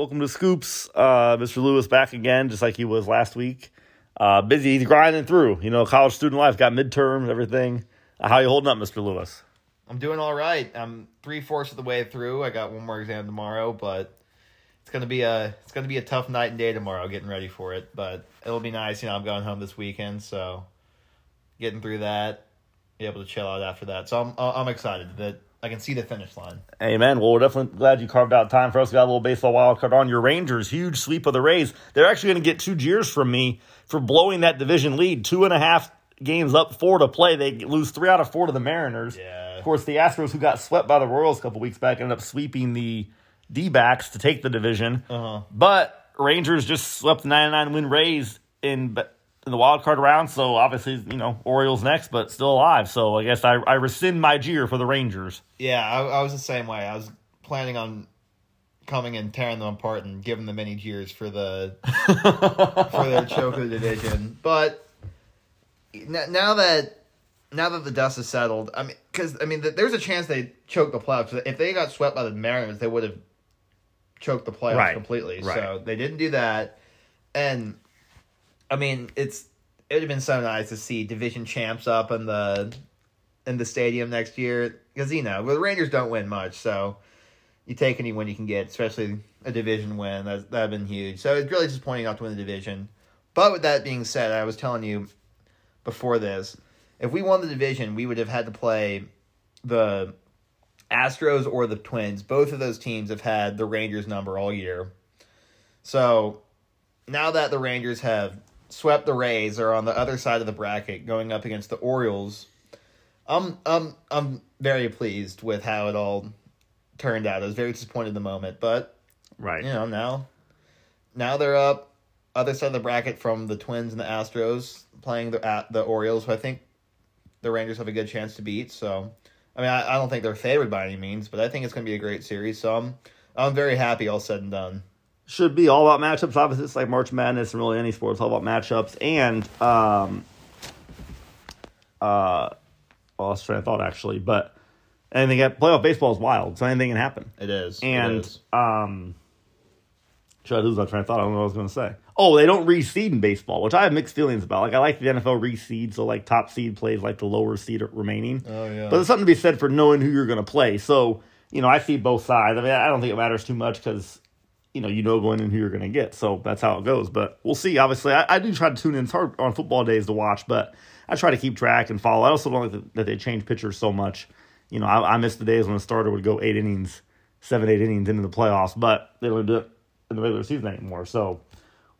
welcome to Scoops. Uh, Mr. Lewis back again, just like he was last week. Uh, busy, he's grinding through. You know, college student life, got midterms, everything. Uh, how you holding up, Mr. Lewis? I'm doing all right. I'm three fourths of the way through. I got one more exam tomorrow, but it's gonna be a it's gonna be a tough night and day tomorrow getting ready for it. But it'll be nice. You know, I'm going home this weekend, so getting through that, be able to chill out after that. So I'm I'm excited that I can see the finish line. Amen. Well, we're definitely glad you carved out time for us. We got a little baseball wild card on your Rangers. Huge sweep of the Rays. They're actually going to get two jeers from me for blowing that division lead. Two and a half games up, four to play. They lose three out of four to the Mariners. Yeah. Of course, the Astros, who got swept by the Royals a couple weeks back, ended up sweeping the D backs to take the division. Uh-huh. But Rangers just swept the 99 win Rays in, in the wild card round. So obviously, you know, Orioles next, but still alive. So I guess I, I rescind my jeer for the Rangers. Yeah, I, I was the same way. I was planning on coming and tearing them apart and giving them many jeers for the for their choke of the division. But now that now that the dust has settled, I mean, because I mean, th- there's a chance they choke the playoffs. If they got swept by the Mariners, they would have choked the playoffs Right, completely. right. So they didn't do that, and I mean, it's it would have been so nice to see division champs up in the in the stadium next year because you know the Rangers don't win much, so you take any win you can get, especially a division win. That's that'd been huge. So it's really disappointing not to win the division. But with that being said, I was telling you before this, if we won the division, we would have had to play the Astros or the Twins. Both of those teams have had the Rangers number all year. So now that the Rangers have swept the Rays, are on the other side of the bracket, going up against the Orioles. I'm I'm I'm very pleased with how it all turned out. I was very disappointed in the moment, but Right. you know now now they're up other side of the bracket from the Twins and the Astros playing the at the Orioles, who I think the Rangers have a good chance to beat. So I mean I, I don't think they're favored by any means, but I think it's going to be a great series. So I'm I'm very happy all said and done. Should be all about matchups. Obviously, it's like March Madness and really any sport. It's all about matchups. And, um, uh, well, I was trying to thought actually, but anything at playoff baseball is wild, so anything can happen. It is And, is. um, should I lose my train of thought? I don't know what I was going to say. Oh, they don't reseed in baseball, which I have mixed feelings about. Like, I like the NFL reseed, so like top seed plays like the lower seed remaining. Oh, yeah. But there's something to be said for knowing who you're going to play. So, you know, I see both sides. I mean, I don't think it matters too much because, you know, you know going in who you're going to get. So that's how it goes. But we'll see. Obviously, I, I do try to tune in. It's hard on football days to watch, but I try to keep track and follow. I also don't like that, they change pitchers so much. You know, I, I miss the days when a starter would go eight innings, seven, eight innings into the playoffs, but they don't do it in the regular season anymore. So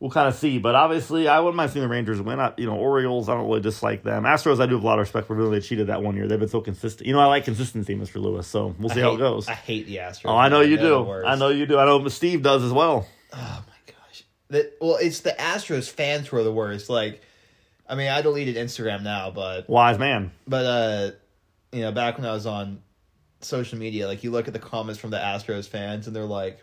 we'll kind of see. But obviously, I wouldn't mind seeing the Rangers win. I, you know, Orioles, I don't really dislike them. Astros, I do have a lot of respect for. Really, they cheated that one year. They've been so consistent. You know, I like consistency, Mr. Lewis. So we'll see I how it goes. I hate the Astros. oh, I know you They're do. I know you do. I know Steve does as well. Oh my gosh. That well, it's the Astros fans who are the worst. Like, I mean, I deleted Instagram now, but Wise man. but uh, you know, back when I was on social media, like you look at the comments from the Astros fans, and they're like,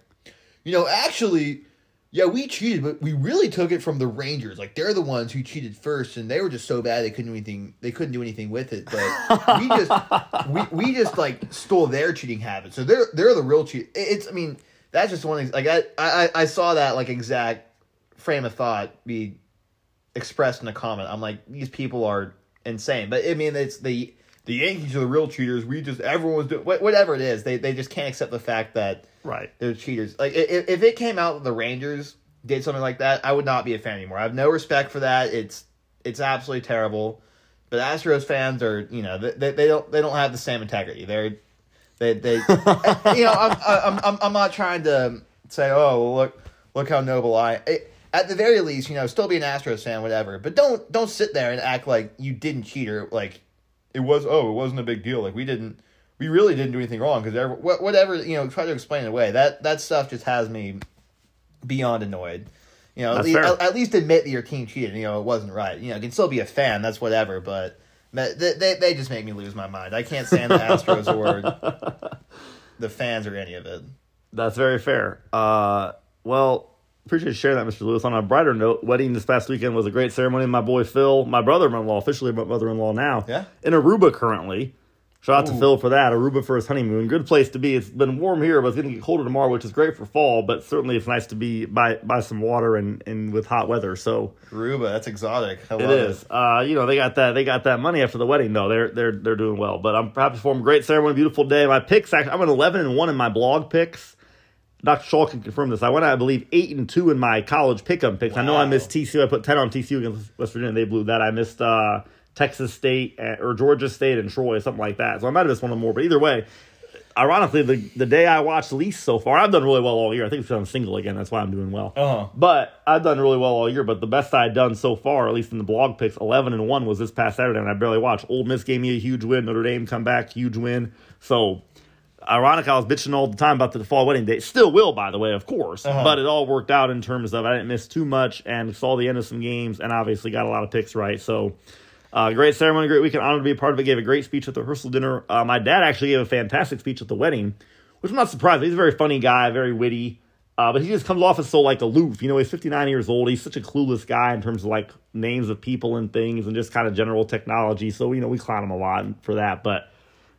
you know, actually. Yeah, we cheated, but we really took it from the Rangers. Like they're the ones who cheated first, and they were just so bad they couldn't do anything. They couldn't do anything with it. But we just we, we just like stole their cheating habits. So they're they're the real cheat. It's I mean that's just one thing. Like I I I saw that like exact frame of thought be expressed in a comment. I'm like these people are insane. But I mean it's the the Yankees are the real cheaters. We just everyone was doing whatever it is. They they just can't accept the fact that Right. they're cheaters. Like if, if it came out that the Rangers did something like that, I would not be a fan anymore. I have no respect for that. It's it's absolutely terrible. But Astros fans are, you know, they, they, they don't they don't have the same integrity. They're they they you know, I'm I'm I'm I'm not trying to say, "Oh, well, look look how noble I." It, at the very least, you know, still be an Astros fan, whatever. But don't don't sit there and act like you didn't cheat or like it was. Oh, it wasn't a big deal. Like we didn't, we really didn't do anything wrong because whatever you know, try to explain it away. That that stuff just has me beyond annoyed. You know, at least, at, at least admit that your team cheated. You know, it wasn't right. You know, you can still be a fan. That's whatever. But they they, they just make me lose my mind. I can't stand the Astros or the fans or any of it. That's very fair. Uh, well, appreciate you sharing that, Mr. Lewis. On a brighter note, wedding this past weekend was a great ceremony. My boy Phil, my brother-in-law, officially my mother-in-law now, Yeah. in Aruba currently. Shout out to Phil for that. Aruba for his honeymoon. Good place to be. It's been warm here, but it's going to get colder tomorrow, which is great for fall. But certainly, it's nice to be by by some water and, and with hot weather. So Aruba, that's exotic. I it love is. Uh, you know, they got that they got that money after the wedding. though. they're they're they're doing well. But I'm happy for them. Great ceremony, beautiful day. My picks. Actually, I'm an 11 and one in my blog picks. Dr. Shaw can confirm this. I went, I believe, eight and two in my college pick'em picks. I know I missed TCU. I put ten on TCU against West Virginia. They blew that. I missed uh, Texas State uh, or Georgia State and Troy, something like that. So I might have missed one or more. But either way, ironically, the the day I watched least so far, I've done really well all year. I think it's on single again. That's why I'm doing well. Uh-huh. But I've done really well all year. But the best I had done so far, at least in the blog picks, eleven and one was this past Saturday, and I barely watched. Ole Miss gave me a huge win. Notre Dame come back, huge win. So ironic, I was bitching all the time about the fall wedding date. Still will, by the way, of course. Uh-huh. But it all worked out in terms of I didn't miss too much and saw the end of some games, and obviously got a lot of picks right. So. Uh, great ceremony, great weekend. Honored to be a part of it. Gave a great speech at the rehearsal dinner. Uh, my dad actually gave a fantastic speech at the wedding, which I'm not surprised. He's a very funny guy, very witty. Uh, but he just comes off as so like aloof. You know, he's 59 years old. He's such a clueless guy in terms of like names of people and things and just kind of general technology. So you know, we clown him a lot for that. But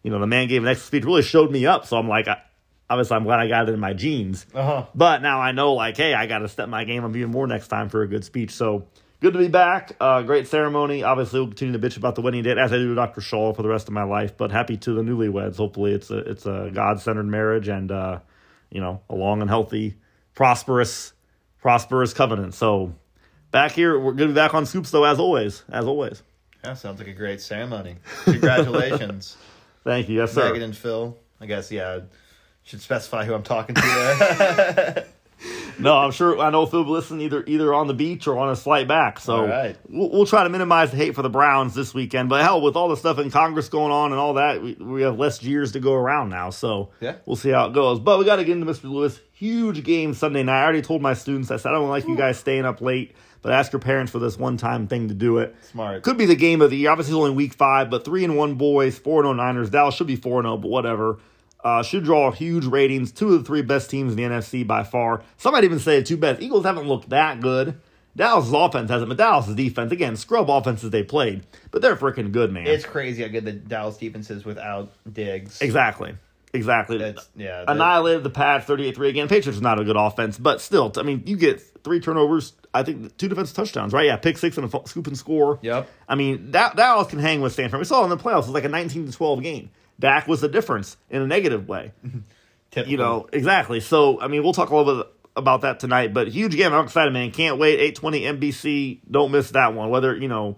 you know, the man gave an excellent speech. Really showed me up. So I'm like, I, obviously, I'm glad I got it in my genes. Uh-huh. But now I know, like, hey, I got to step my game up even more next time for a good speech. So good to be back. Uh, great ceremony. Obviously, we'll continue to bitch about the wedding date as I do to Dr. Shaw for the rest of my life. But happy to the newlyweds. Hopefully, it's a it's a God centered marriage and uh, you know a long and healthy, prosperous, prosperous covenant. So back here, we're gonna be back on Scoops though, as always, as always. That sounds like a great ceremony. Congratulations, Thank you, yes sir. Megan and Phil. I guess yeah. Should specify who I'm talking to there. No, I'm sure I know Phil will listen either either on the beach or on a flight back. So right. we'll, we'll try to minimize the hate for the Browns this weekend. But hell, with all the stuff in Congress going on and all that, we, we have less years to go around now. So Yeah. we'll see how it goes. But we got to get into Mr. Lewis. Huge game Sunday night. I already told my students. I said I don't like you guys staying up late, but ask your parents for this one time thing to do it. Smart. Could be the game of the year. Obviously, it's only week five, but three and one boys, four and oh Niners. Dallas should be four and zero, but whatever. Uh, should draw huge ratings. Two of the three best teams in the NFC by far. Some might even say the two best. Eagles haven't looked that good. Dallas' offense hasn't, but Dallas' defense again, scrub offenses they played, but they're freaking good, man. it's crazy how good the Dallas defense is without Diggs. exactly, exactly. That's yeah. Annihilated the Pats 38-3 again. Patriots are not a good offense, but still, I mean, you get three turnovers. I think two defensive touchdowns, right? Yeah, pick six and a scoop and score. Yep. I mean, that Dallas can hang with San Fran. We saw in the playoffs, it was like a 19 to 12 game. Dak was the difference in a negative way. You know, exactly. So, I mean, we'll talk a little bit about that tonight, but huge game. I'm excited, man. Can't wait. 820 NBC. Don't miss that one. Whether, you know,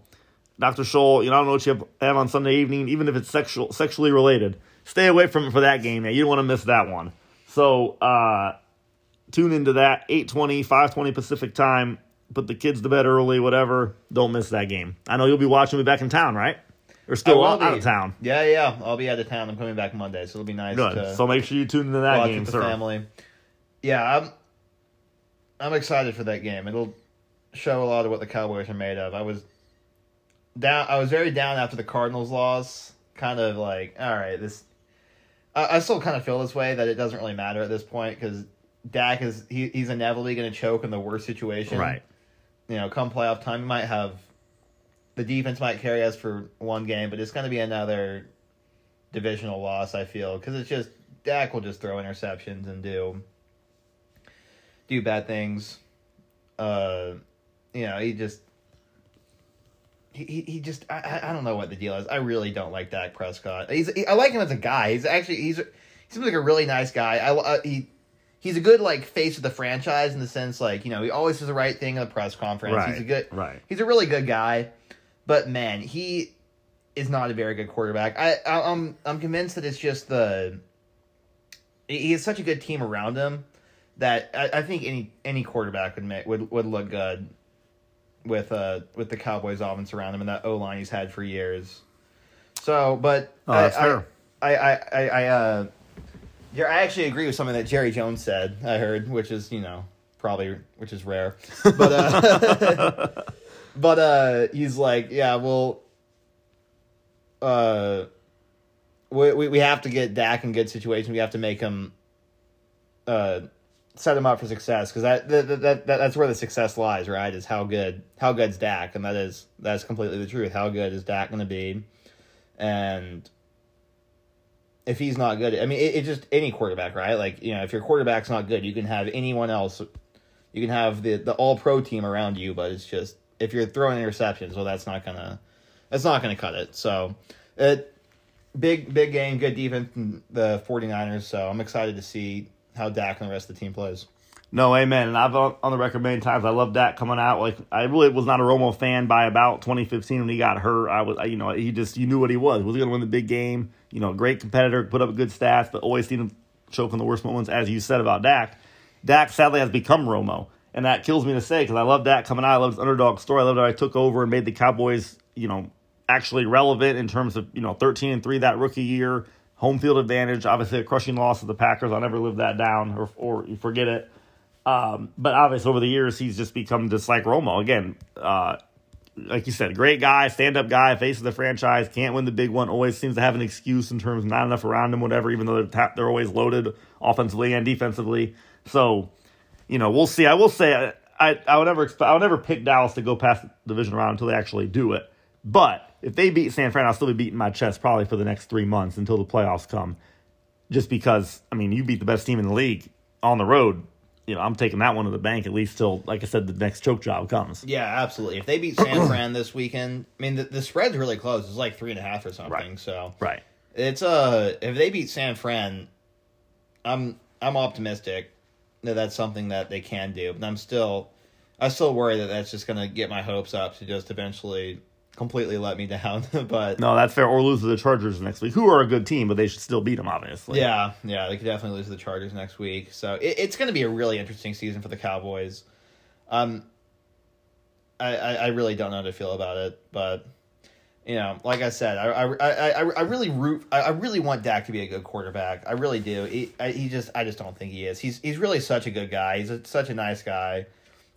Dr. Scholl, you know, I don't know what you have, have on Sunday evening, even if it's sexual, sexually related. Stay away from it for that game, man. You don't want to miss that one. So, uh, tune into that 820 520 pacific time put the kids to bed early whatever don't miss that game i know you'll be watching me back in town right or still out, of town Yeah, yeah. I'll be out of town. I'm coming back Monday, so it'll be nice good to so make sure you tune into that game with the sir family. Yeah, I'm. I'm excited for that game. It'll show a lot of what the Cowboys are made of. I was down. I was very down after the Cardinals loss. Kind of like, all right, this. I, I still kind of feel this way that it doesn't really matter at this point because Dak is he, he's inevitably going to choke in the worst situation. right You know, come playoff time, you might have the defense might carry us for one game, but it's going to be another divisional loss. I feel because it's just Dak will just throw interceptions and do do bad things. Uh, you know, he just he he, he just I- I I don't know what the deal is. I really don't like Dak Prescott. He's he, I like him as a guy. He's actually he's he seems like a really nice guy. I uh, he. He's a good like face of the franchise in the sense like you know he always does the right thing in the press conference. right He's a good right He's a really good guy, but man, he is not a very good quarterback. I, I I'm I'm convinced that it's just the he has such a good team around him that I, I think any any quarterback would make would would look good with uh with the Cowboys offense around him and that O line he's had for years. So, but Oh, I, that's I, fair. I I I uh I actually agree with something that Jerry Jones said. I heard, which is you know probably which is rare, but uh, but uh, he's like, yeah, well, uh, we, we we have to get Dak in good situation. We have to make him, uh, set him up for success because that, that, that that that's where the success lies, right? Is how good how good's Dak, and that is that's completely the truth. How good is Dak going to be? And if he's not good, I mean, it, it's just any quarterback, right? Like you know, if your quarterback's not good, you can have anyone else. You can have the the All Pro team around you, but it's just if you're throwing interceptions, well, that's not gonna that's not gonna cut it. So, it big big game, good defense the 49ers. So I'm excited to see how Dak and the rest of the team plays. No, amen. And I've on on the record many times. I love Dak coming out. Like I really was not a Romo fan by about 2015 when he got hurt. I was, you know, he just you knew what he was. Was he going to win the big game? You know, great competitor, put up good stats, but always seen him choke in the worst moments. As you said about Dak, Dak sadly has become Romo, and that kills me to say because I love Dak coming out. I love his underdog story. I love that I took over and made the Cowboys, you know, actually relevant in terms of you know 13 and three that rookie year, home field advantage. Obviously, a crushing loss to the Packers. I'll never live that down or or forget it. Um, but obviously, over the years, he's just become just like Romo again. Uh, like you said, great guy, stand up guy, face of the franchise, can't win the big one. Always seems to have an excuse in terms of not enough around him, whatever. Even though they're they're always loaded offensively and defensively. So, you know, we'll see. I will say, I I, I would never expect, I would never pick Dallas to go past the division round until they actually do it. But if they beat San Fran, I'll still be beating my chest probably for the next three months until the playoffs come. Just because, I mean, you beat the best team in the league on the road. You know, I'm taking that one to the bank at least till, like I said, the next choke job comes. Yeah, absolutely. If they beat San Fran this weekend, I mean, the, the spread's really close. It's like three and a half or something. Right. So Right. it's uh, if they beat San Fran, I'm I'm optimistic that that's something that they can do. But I'm still, I still worry that that's just gonna get my hopes up to just eventually completely let me down. but No, that's fair. Or lose to the Chargers next week, who are a good team, but they should still beat them, obviously. Yeah, yeah, they could definitely lose to the Chargers next week. So it, it's going to be a really interesting season for the Cowboys. Um, I, I, I really don't know how to feel about it, but you know, like I said, I I, I, I really root. I, I really want Dak to be a good quarterback. I really do. He I, he just I just don't think he is. He's he's really such a good guy. He's a, such a nice guy.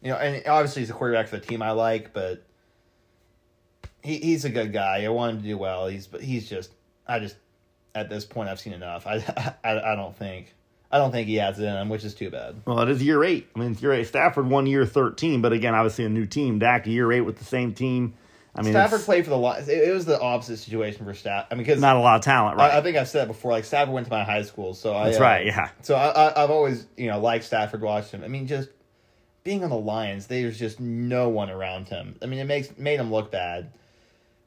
You know, and obviously he's a quarterback for the team I like, but he he's a good guy. I want him to do well. He's but he's just I just at this point I've seen enough. I I, I don't think I don't think he has it in him, which is too bad. Well, it is year eight. I mean, it's year eight. Stafford one year thirteen, but again, obviously a new team. Dak year eight with the same team. I mean, Stafford played for the Lions. It, it was the opposite situation for Staff. I mean, because not a lot of talent, right? I, I think I've said it before. Like Stafford went to my high school, so I, That's uh, right. Yeah. So I, I I've always you know liked Stafford. Watched him. I mean, just being on the Lions, there's just no one around him. I mean, it makes made him look bad.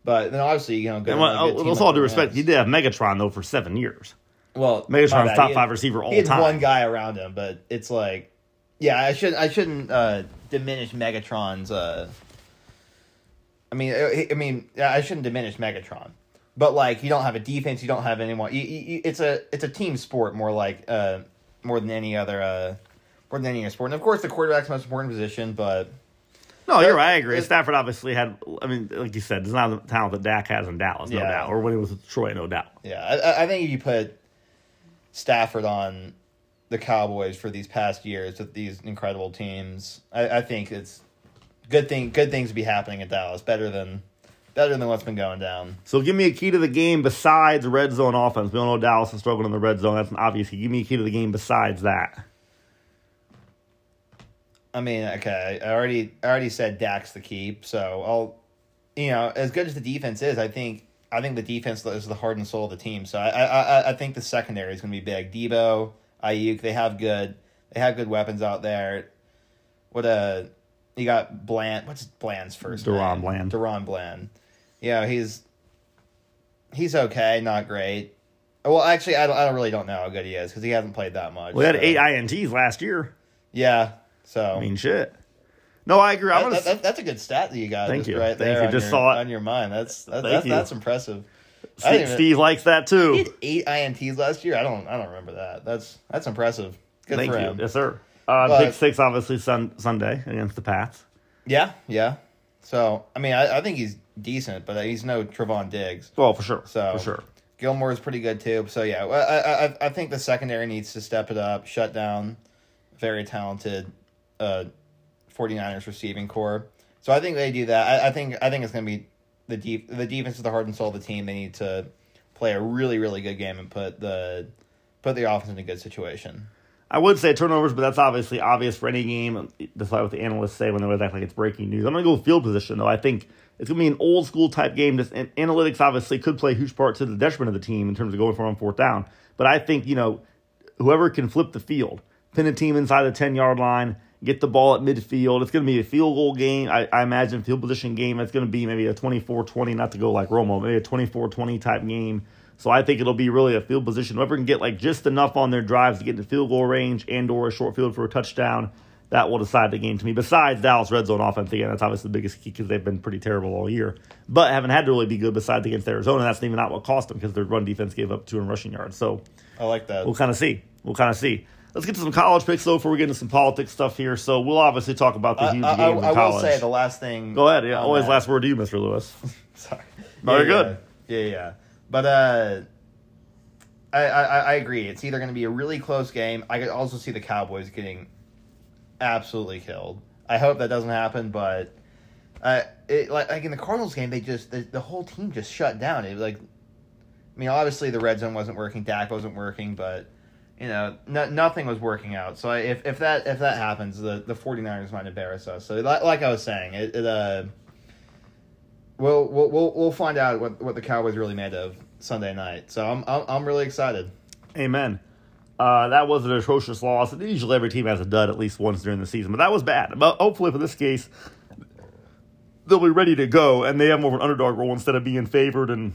But then obviously you know, go And well, good with all due respect, he did have Megatron though for seven years. Well, Megatron's top He five receiver all he had time. one guy around him, but it's like, yeah, I shouldn't. I shouldn't uh, diminish Megatron's. Uh, I mean, I, I mean, I shouldn't diminish Megatron, but like, you don't have a defense. You don't have anyone. You, you, you- it's a it's a team sport more like uh, more than any other uh, more than any other sport. And of course, the quarterback's the most important position, but No, you're right. I agree. Stafford obviously had. I mean, like you said, it's not the talent that Dak has in Dallas, no Yeah. doubt, or when he was with Troy, no doubt. Yeah, I- I, think if you put Stafford on the Cowboys for these past years with these incredible teams, I, I think it's good thing. Good things to be happening at Dallas. Better than better than what's been going down. So give me a key to the game besides red zone offense. We all know Dallas is struggling in the red zone. That's an obvious key. Give me a key to the game besides that. I mean, okay, I already I already said Dak's the key, so I'll you know as good as the defense is, I think I think the defense is the heart and soul of the team. So I I I, think the secondary is going to be big. Debo, Aiyuk, they have good they have good weapons out there. What a you got Bland. What's Bland's first DaRon name? Bland. DaRon Bland. Yeah, he's he's okay, not great. Well, actually, I don't, I don't really don't know how good he is because he hasn't played that much. We had so- eight ints last year. Yeah, so I mean, shit. No, I agree. I'm that, that- that's a good stat that you got. Thank you. Right Thank there you. Just your, saw it. on your mind. That's that, that's that's impressive. Steve, even- Steve likes that He too. had eight ints last year. I don't I don't remember that. That's that's impressive. Good Thank for you. him. Yes, sir. Uh, But- pick six, obviously, sun, Sunday against the Pats. Yeah, yeah. So I mean, I, I think he's decent, but he's no Trevon Diggs. Well, for sure. So for sure. Gilmore is pretty good too. So yeah, I, I I think the secondary needs to step it up, shut down very talented uh 49ers receiving corps. So I think they do that. I, I think I think it's gonna be the deep the defense is the heart and soul of the team. They need to play a really really good game and put the put the offense in a good situation. I would say turnovers, but that's obviously obvious for any game, despite what the analysts say when they always act like it's breaking news. I'm going to go with field position, though. I think it's going to be an old school type game. Just analytics obviously could play a huge part to the detriment of the team in terms of going for on fourth down. But I think you know whoever can flip the field, pin a team inside the ten yard line, get the ball at midfield. It's going to be a field goal game. I, I imagine field position game. It's going to be maybe a 24-20, not to go like Romo, maybe a 24-20 type game. So I think it'll be really a field position. Whoever can get like just enough on their drives to get into field goal range and or a short field for a touchdown, that will decide the game to me. Besides Dallas red zone offense, again, that's obviously the biggest key because they've been pretty terrible all year, but haven't had to really be good besides against Arizona. That's even not what cost them because their run defense gave up two in rushing yards. So I like that. We'll kind of see. We'll kind of see. Let's get to some college picks though before we get into some politics stuff here. So we'll obviously talk about the huge I, I, games I, in college. will say the last thing. Go ahead. Yeah, always that- last word to you, Mr. Lewis. Sorry. Very yeah, good. Yeah, yeah. yeah. But uh, I, I I agree. It's either going to be a really close game. I could also see the Cowboys getting absolutely killed. I hope that doesn't happen, but uh, it, like like in the Cardinals game, they just the, the whole team just shut down. It like, I mean, obviously the red zone wasn't working, Dak wasn't working, but you know, no, nothing was working out. So if if that if that happens, the the 49ers might embarrass us. So like, I was saying, it, it uh. We'll, we'll we'll we'll find out what, what the Cowboys really made of Sunday night. So I'm I'm, I'm really excited. Amen. Uh, that was an atrocious loss. Usually every team has a dud at least once during the season, but that was bad. But hopefully for this case, they'll be ready to go and they have more of an underdog role instead of being favored and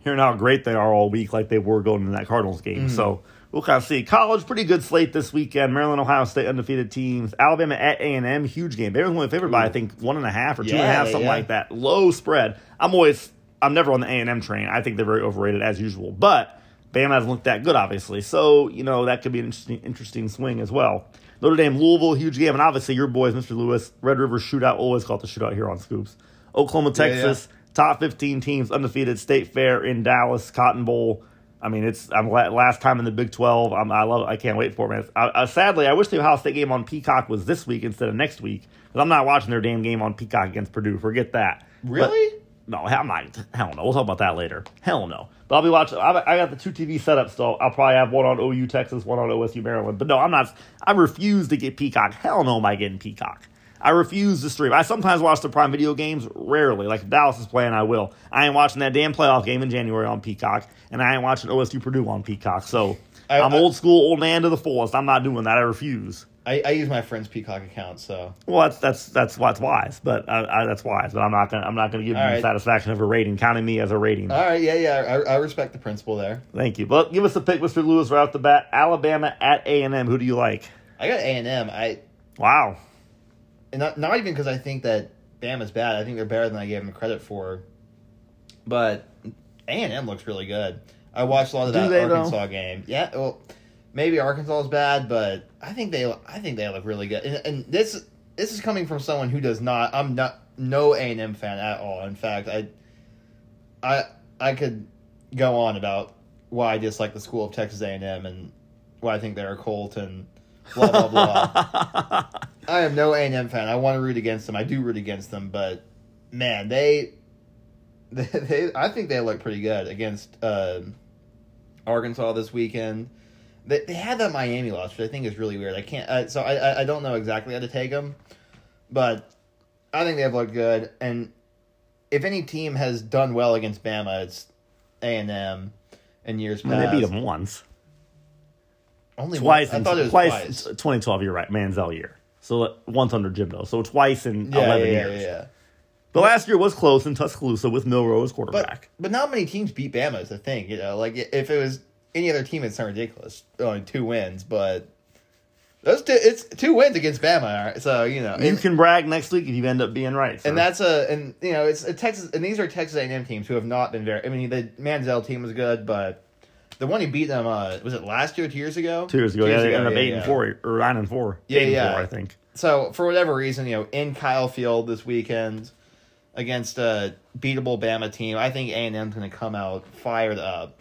hearing how great they are all week like they were going in that Cardinals game. So we'll kind of see. College, pretty good slate this weekend. Maryland, Ohio State, undefeated teams. Alabama at A and M, huge game. They were only favored by I think one and a half or two and a half, something yeah. like that. Low spread. I'm always, I'm never on the A and M train. I think they're very overrated as usual, but. Bama hasn't looked that good, obviously. So, you know, that could be an interesting, interesting swing as well. Notre Dame, Louisville, huge game. And obviously, your boys, Mr. Lewis, Red River Shootout, always call it the shootout here on Scoops. Oklahoma, Yeah, yeah. Texas, top 15 teams, undefeated, State Fair in Dallas, Cotton Bowl. I mean, it's I'm la- last time in the Big 12. I'm, I love it. I can't wait for it, man. I, I, sadly, I wish the Ohio State game on Peacock was this week instead of next week. Because I'm not watching their damn game on Peacock against Purdue. Forget that. But- Really? no, I'm not. Hell no. We'll talk about that later. Hell no. But I'll be watching. I, I got the two TV setups, so I'll probably have one on OU Texas, one on OSU Maryland. But no, I'm not. I refuse to get Peacock. Hell no, am I getting Peacock? I refuse to stream. I sometimes watch the Prime Video games. Rarely, like if Dallas is playing, I will. I ain't watching that damn playoff game in January on Peacock, and I ain't watching OSU Purdue on Peacock. So I- I'm I- old school, old man to the fullest. I'm not doing that. I refuse. I, I use my friend's Peacock account, so Well, that's that's that's what's wise, but uh, I, that's wise. But I'm not gonna I'm not gonna give All you the satisfaction of a rating, counting me as a rating. all right, yeah, yeah, I, I respect the principle there. Thank you. But give us a pick, Mr. Lewis, right off the bat. Alabama at A and M. Who do you like? I got A and M. I Wow. And not not even because I think that Bama's bad. I think they're better than I gave them credit for. But A and M looks really good. I watched a lot of that they, though? Arkansas game. Yeah, well, maybe Arkansas is bad, but I think they I think they look really good. And, and this this is coming from someone who does not. I'm not no A and M fan at all. In fact, I I I could go on about why I dislike the school of Texas A and M and why I think they're a cult and blah blah blah. I am no A and M fan. I want to root against them. I do root against them, but man, they, they, they I think they look pretty good against um Arkansas this weekend. They, they had that Miami loss, which I think is really weird. I can't. Uh, so I I- I don't know exactly how to take them, but I think they've looked good. And if any team has done well against Bama, it's A and M. In years I past, mean, they beat them once, only twice. Once. I thought it was twice. twice. 2012. You're right. Manziel year. So uh, once under Jimbo. So twice in Yeah, 11 yeah, yeah, years. yeah. The last year was close in Tuscaloosa with Milroe as But quarterback. but not many teams beat Bama is the thing. You know, like if it was any other team, it's not ridiculous. Only two wins, but those two, it's two wins against Bama. all right? So you know, you and, can brag next week if you end up being right. sir. and that's a and you know it's a Texas and these are Texas A and M teams who have not been very. I mean, the Manziel team was good, but the one who beat them uh, was it last year, two years ago? two years ago. Yeah, they ended up eight yeah. and four or nine and four. Yeah, Eight and yeah. Four, I think. So for whatever reason, you know, in Kyle Field this weekend against a beatable Bama team, I think A and M's going to come out fired up.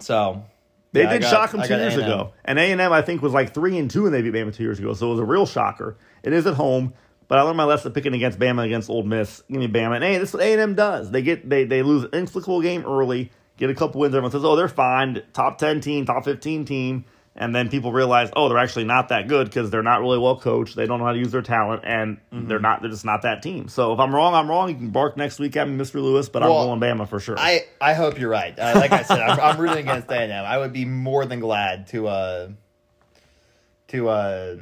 So They yeah, did got- shock them two years A&M. ago, and A and M I think was like three and two, and they beat Bama two years ago. So it was a real shocker. It is at home, but I learned my lesson picking against Bama against Ole Miss. Give me Bama, and hey, this is what A and M does. They get they they lose an inexplicable game early, get a couple wins. Everyone says, oh, they're fine, top ten team, top fifteen team, And then people realize, oh, they're actually not that good because they're not really well coached. They don't know how to use their talent, and Mm-hmm. they're not. They're just not that team. So if I'm wrong, I'm wrong. You can bark next week at me, Mr. Lewis, but Well, I'm going Bama for sure. I, I hope you're right. Uh, like I said, I'm, I'm rooting against A&M. I would be more than glad to uh to uh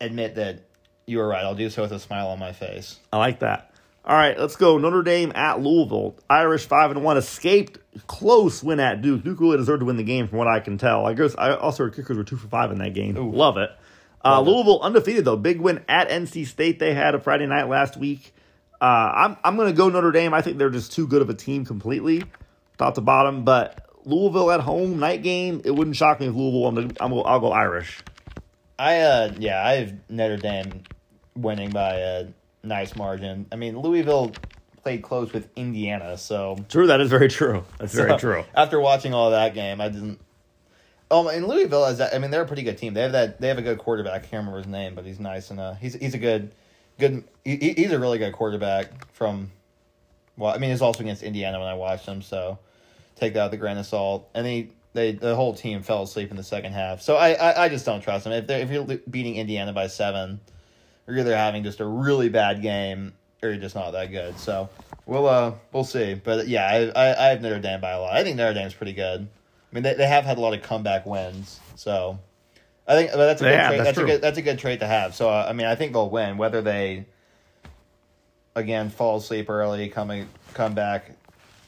admit that you were right. I'll do so with a smile on my face. I like that. All right, let's go. Notre Dame at Louisville. Irish five and one escaped close win at Duke. Duke really deserved to win the game, from what I can tell. I guess I also heard kickers were two for five in that game. Ooh. Love it. Uh, Love it. Louisville undefeated though. Big win at NC State. They had a Friday night last week. Uh, I'm I'm going to go Notre Dame. I think they're just too good of a team completely, top to bottom. But Louisville at home night game. It wouldn't shock me if Louisville. I'm, I'm I'll go Irish. I uh yeah, I have Notre Dame winning by a nice margin. I mean, Louisville played close with Indiana, so True, that is very true. That's very true. After watching all that game, I didn't. Oh, and Louisville is. I mean, they're a pretty good team. They have that. They have a good quarterback. I can't remember his name, but he's nice and uh, he's he's a good, good. He, he- he's a really good quarterback. From, well, I mean, he's also against Indiana when I watched him, so take that with a grain of salt. And he, they, the whole team fell asleep in the second half. So I, I, I just don't trust them. If they if you're beating Indiana by seven, you're either having just a really bad game or you're just not that good. So we'll uh we'll see. But yeah, I I, I have Notre Dame by a lot. I think Notre Dame's pretty good. I mean, they, they have had a lot of comeback wins, so I think but that's a good have, trait. that's That's, a good that's a good trait to have. So uh, I mean, I think they'll win whether they again fall asleep early, coming come back.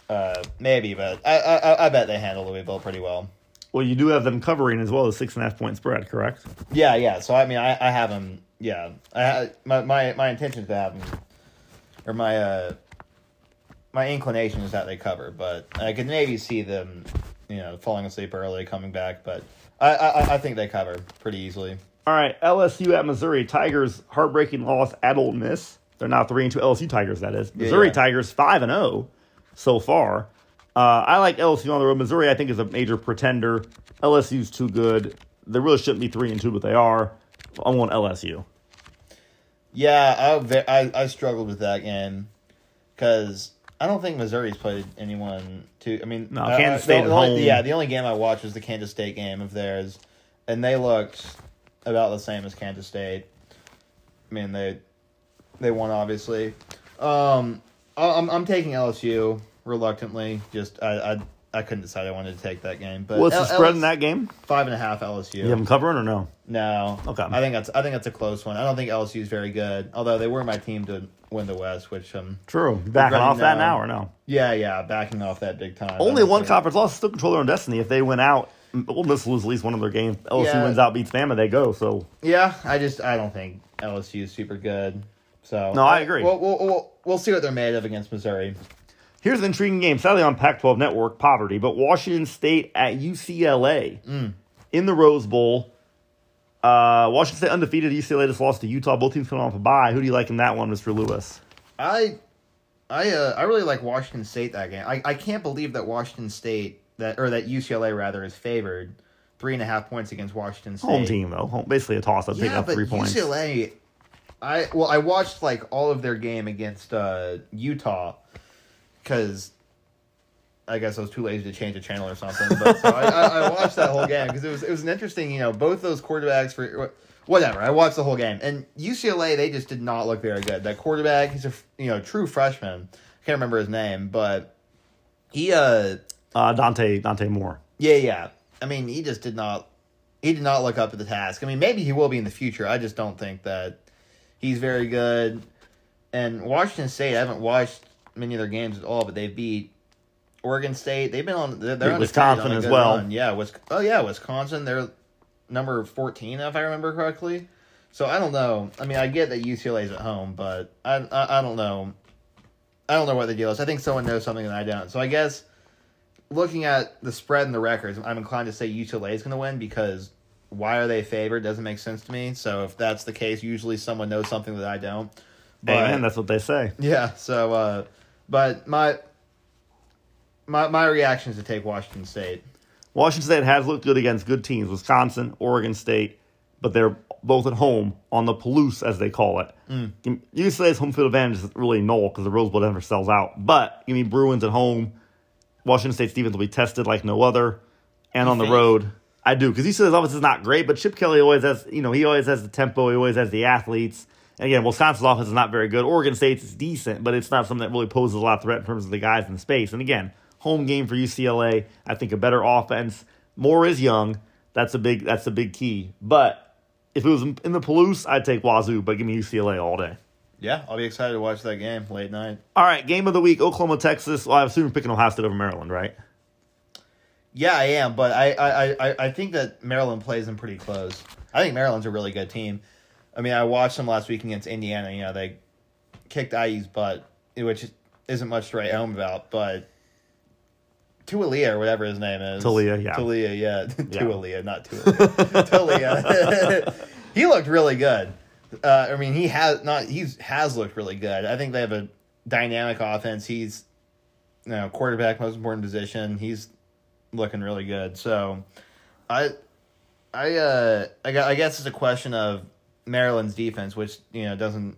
Uh, maybe, but I, I I bet they handle Louisville pretty well. Well, you do have them covering as well as six and a half point spread, correct? Yeah, yeah. So I mean, I, I have them. Yeah, I my my my intention to have them, or my uh, my inclination is that they cover, but I could maybe see them, you know, falling asleep early, coming back. But I I, I think they cover pretty easily. All right, LSU at Missouri Tigers heartbreaking loss at Ole Miss. They're now three and two LSU Tigers. That is Missouri yeah. Tigers five and zero so far. Uh, I like LSU on the road. Missouri, I think, is a major pretender. LSU's too good. They really shouldn't be three and two, but they are. I want LSU. Yeah, I I, I struggled with that game because I don't think Missouri's played anyone to. I mean, No, Kansas State the only- home. Yeah, the only game I watched was the Kansas State game of theirs, and they looked about the same as Kansas State. I mean, they they won obviously. Um, I'm I'm taking LSU reluctantly. Just I I, I couldn't decide I wanted to take that game, but What's the L- spread in that game? Five and a half LSU. You have them covering or no? No. Okay. I think that's I think that's a close one. I don't think LSU is very good. Although they were my team to win the West, which um True. Backing Regretting off that now. now or no? yeah yeah backing off that big time. Only one honestly. conference loss, still control their own destiny. If they win out, Ole Miss lose at least one of their games. LSU Yeah. wins out, beats Bama, they go. So Yeah, I just I don't think LSU is super good. So No, I agree. We'll we'll, we'll, we'll see what they're made of against Missouri. Here's an intriguing game, sadly on Pac 12 Network, poverty, but Washington State at UCLA Mm. in the Rose Bowl. Uh, Washington State undefeated. UCLA just lost to Utah. Both teams coming off a bye. Who do you like in that one, Mr. Lewis? I I uh, I really like Washington State that game. I, I can't believe that Washington State that or that UCLA rather is favored three and a half points against Washington State. Home team, though. Home, basically a toss up, Yeah, but three points. UCLA, I well, I watched like all of their game against uh, Utah because I guess I was too lazy to change the channel or something. But so I, I, I watched that whole game because it was it was an interesting, you know, both those quarterbacks for whatever. I watched the whole game and UCLA they just did not look very good. That quarterback, he's a you know true freshman. I can't remember his name, but he uh Uh, Dante Dante Moore. yeah, yeah. I mean, he just did not. He did not look up to the task. I mean, maybe he will be in the future. I just don't think that he's very good. And Washington State, I haven't watched many of their games at all, but they beat Oregon State. They've been on. They're, they're Beat on Wisconsin as well. run. Yeah, was oh yeah, Wisconsin. They're number fourteen, if I remember correctly. So I don't know. I mean, I get that UCLA's at home, but I, I I don't know. I don't know what the deal is. I think someone knows something that I don't. So I guess looking at the spread and the records, I'm inclined to say UCLA is going to win because why are they favored doesn't make sense to me. So if that's the case, usually someone knows something that I don't. But Amen. That's what they say. yeah, so uh, but my my my reaction is to take Washington State. Washington State has looked good against good teams, Wisconsin, Oregon State, but they're both at home on the Palouse, as they call it. Mm. UCLA's home field advantage is really null because the Rose Bowl never sells out. But you mean Bruins at home. Washington State's defense will be tested like no other, and You on the road, I do because he said his offense is not great, but Chip Kelly always has, you know, he always has the tempo, he always has the athletes. And again, Wisconsin's offense is not very good. Oregon State's is decent, but it's not something that really poses a lot of threat in terms of the guys in the space. And again, home game for UCLA. I think a better offense. Moore is young. That's a big. That's a big key. But if it was in the Palouse, I'd take Wazoo. But give me UCLA all day. Yeah, I'll be excited to watch that game late night. All right, game of the week: Oklahoma, Texas. Well, I assume you're picking Ohio State over Maryland, right? Yeah, I am, but I, I, I, I think that Maryland plays them pretty close. I think Maryland's a really good team. I mean, I watched them last week against Indiana. You know, they kicked IU's butt, which isn't much to write home about, but Tualia or whatever his name is. Talia, yeah. Talia, yeah. Tualia, not Tualia. Talia. he looked really good. Uh, I mean, he has not. He's has looked really good. I think they have a dynamic offense. He's, you know, quarterback, most important position. He's looking really good. So, I, I, uh, I, I guess it's a question of Maryland's defense, which you know doesn't.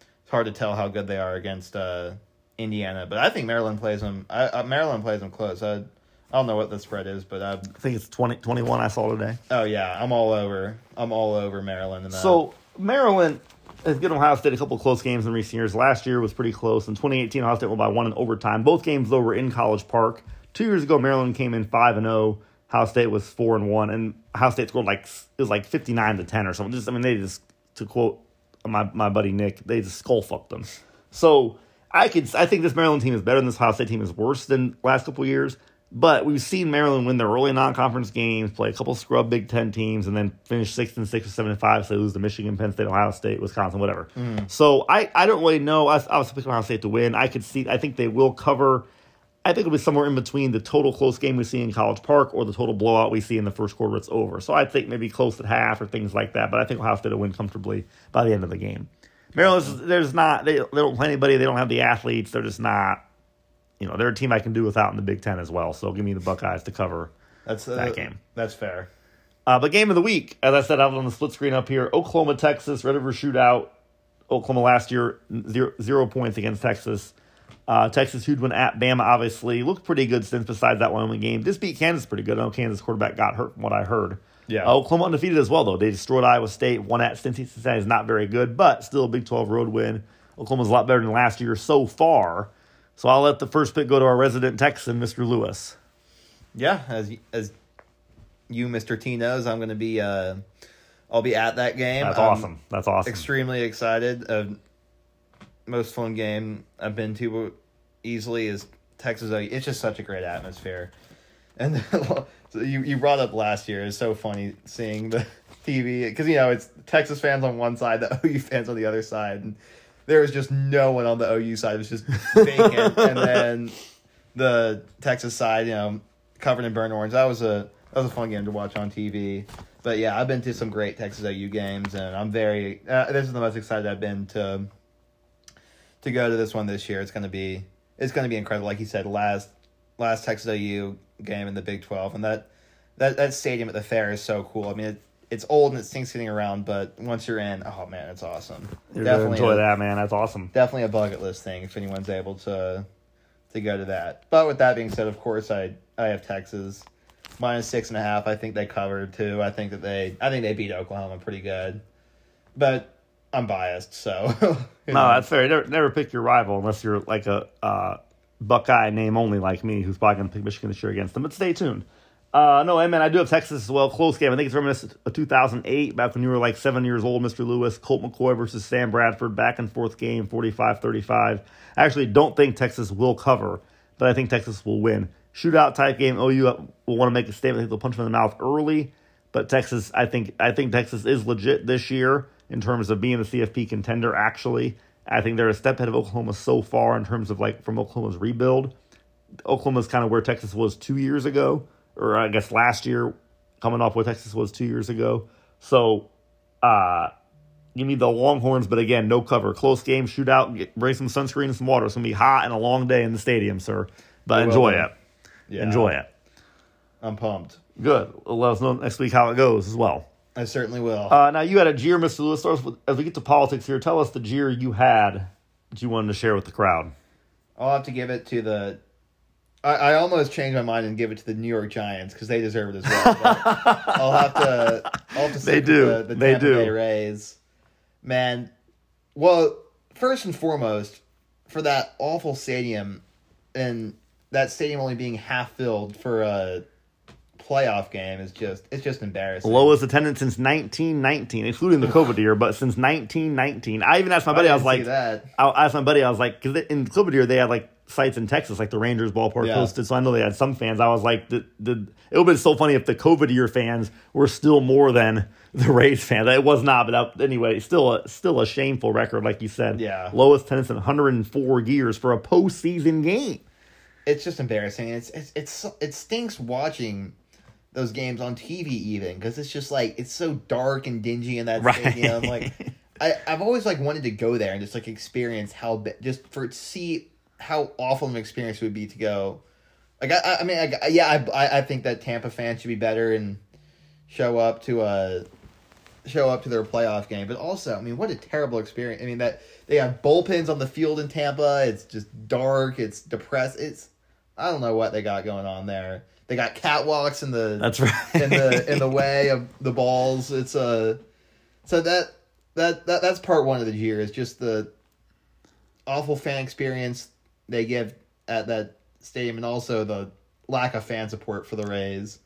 It's hard to tell how good they are against uh, Indiana, but I think Maryland plays them. I, uh, Maryland plays them close. I, I don't know what the spread is, but I, I think it's 20, 21 I saw today. Oh yeah, I'm all over. I'm all over Maryland. So Maryland has given Ohio State a couple close games in recent years. Last year was pretty close. In 2018, Ohio State won by one in overtime. Both games though were in College Park. Two years ago, Maryland came in five and zero. Oh. Ohio State was four and one, and Ohio State scored like it was like 59 to 10 or something. Just I mean, they just to quote my my buddy Nick, they just skull fucked them. So I could I think this Maryland team is better than this Ohio State team is worse than last couple years. But we've seen Maryland win their early non-conference games, play a couple scrub Big Ten teams, and then finish six and six or seven and five. So they lose to Michigan, Penn State, Ohio State, Wisconsin, whatever. Mm. So I, I don't really know. I, I was picking Ohio State to win. I could see. I think they will cover. I think it'll be somewhere in between the total close game we see in College Park or the total blowout we see in the first quarter. It's over. So I think maybe close at half or things like that. But I think Ohio State will win comfortably by the end of the game. Maryland's there's not they, they don't play anybody. They don't have the athletes. They're just not. You know, they're a team I can do without in the Big Ten as well. So give me the Buckeyes to cover that's uh, that game. That's fair. Uh, but game of the week, as I said, out on the split screen up here: Oklahoma, Texas, Red River Shootout. Oklahoma last year zero, zero points against Texas. Uh, Texas who'd win at Bama obviously looked pretty good since besides that Wyoming game. This beat Kansas pretty good. I know Kansas quarterback got hurt from what I heard. Yeah. Uh, Oklahoma undefeated as well, though. They destroyed Iowa State. One at Cincinnati is not very good, but still a Big 12 road win. Oklahoma's a lot better than last year so far. So I'll let the first pick go to our resident Texan, Mr. Lewis. Yeah, as as you, Mr. T knows, I'm going to be uh, I'll be at that game. That's I'm awesome. That's awesome. Extremely excited. Most fun game I've been to easily is Texas. It's just such a great atmosphere. And so you, you brought up last year. It's so funny seeing the TV because you know it's Texas fans on one side, the OU fans on the other side, and there was just no one on the OU side. It was just vacant, and then the Texas side, you know, covered in burnt orange. That was a that was a fun game to watch on TV. But yeah, I've been to some great Texas OU games, and I'm very. Uh, this is the most excited I've been to to go to this one this year. It's gonna be it's gonna be incredible. Like you said, last last Texas OU game in the Big Twelve, and that that that stadium at the fair is so cool. I mean, it, it's old and it stinks getting around, but once you're in, oh man, it's awesome. You're definitely enjoy a, that, man. That's awesome. Definitely a bucket list thing if anyone's able to to go to that. But with that being said, of course, I I have Texas minus six and a half. I think they covered too. I think that they I think they beat Oklahoma pretty good, but I'm biased, so. no, that's fair. Never, never pick your rival unless you're like a uh, Buckeye name only like me, who's probably going to pick Michigan this year against them. But stay tuned. Uh, no, hey man, I do have Texas as well. Close game. I think it's reminiscent of 2008, back when you were like seven years old, Mr. Lewis. Colt McCoy versus Sam Bradford, back and forth game, 45 35. I actually don't think Texas will cover, but I think Texas will win. Shootout type game. OU will want to make a statement. I think they'll punch them in the mouth early, but Texas, I think, I think Texas is legit this year in terms of being a CFP contender. Actually, I think they're a step ahead of Oklahoma so far in terms of like from Oklahoma's rebuild. Oklahoma's kind of where Texas was two years ago, or I guess last year, coming off where Texas was two years ago. So, uh, give me the Longhorns, but again, no cover. Close game, shootout, get, bring some sunscreen and some water. It's going to be hot and a long day in the stadium, sir. But enjoy it. Yeah. Enjoy it. I'm pumped. Good. Let us know next week how it goes as well. I certainly will. Uh, now you had a jeer, Mr. Lewis. As we get to politics here, tell us the jeer you had that you wanted to share with the crowd. I'll have to give it to the I, I almost changed my mind and give it to the New York Giants because they deserve it as well. I'll have to. I'll have to They do. The, the They Tampa do. Bay Rays. Man, well, first and foremost, for that awful stadium, and that stadium only being half filled for a playoff game is just it's just embarrassing. Lowest attendance since 1919, excluding the COVID year, but since 1919. I even asked my buddy, I, was like, that. I asked my buddy, I was like, because in COVID year they had like sites in Texas, like the Rangers ballpark Yeah. hosted, so I know they had some fans. I was like, the, the, it would have been so funny if the COVID year fans were still more than the Rays fans. It was not, but that, anyway, still a still a shameful record, like you said. Yeah. lowest attendance in 104 years for a postseason game. it's just embarrassing. It's it's it's it stinks watching those games on TV even because it's just like it's so dark and dingy in that Right. stadium. Like I I've always like wanted to go there and just like experience how just for to see how awful an experience it would be to go. Like I I- mean I, yeah I I- I think that Tampa fans should be better and show up to a show up to their playoff game. But also, I mean, what a terrible experience. I mean, that they have bullpens on the field in Tampa. It's just dark. It's depressed. It's I don't know what they got going on there. They got catwalks in the That's right. in the in the way of the balls. It's a so that that that that's part one of the year is just the awful fan experience they give at that stadium, and also the lack of fan support for the Rays.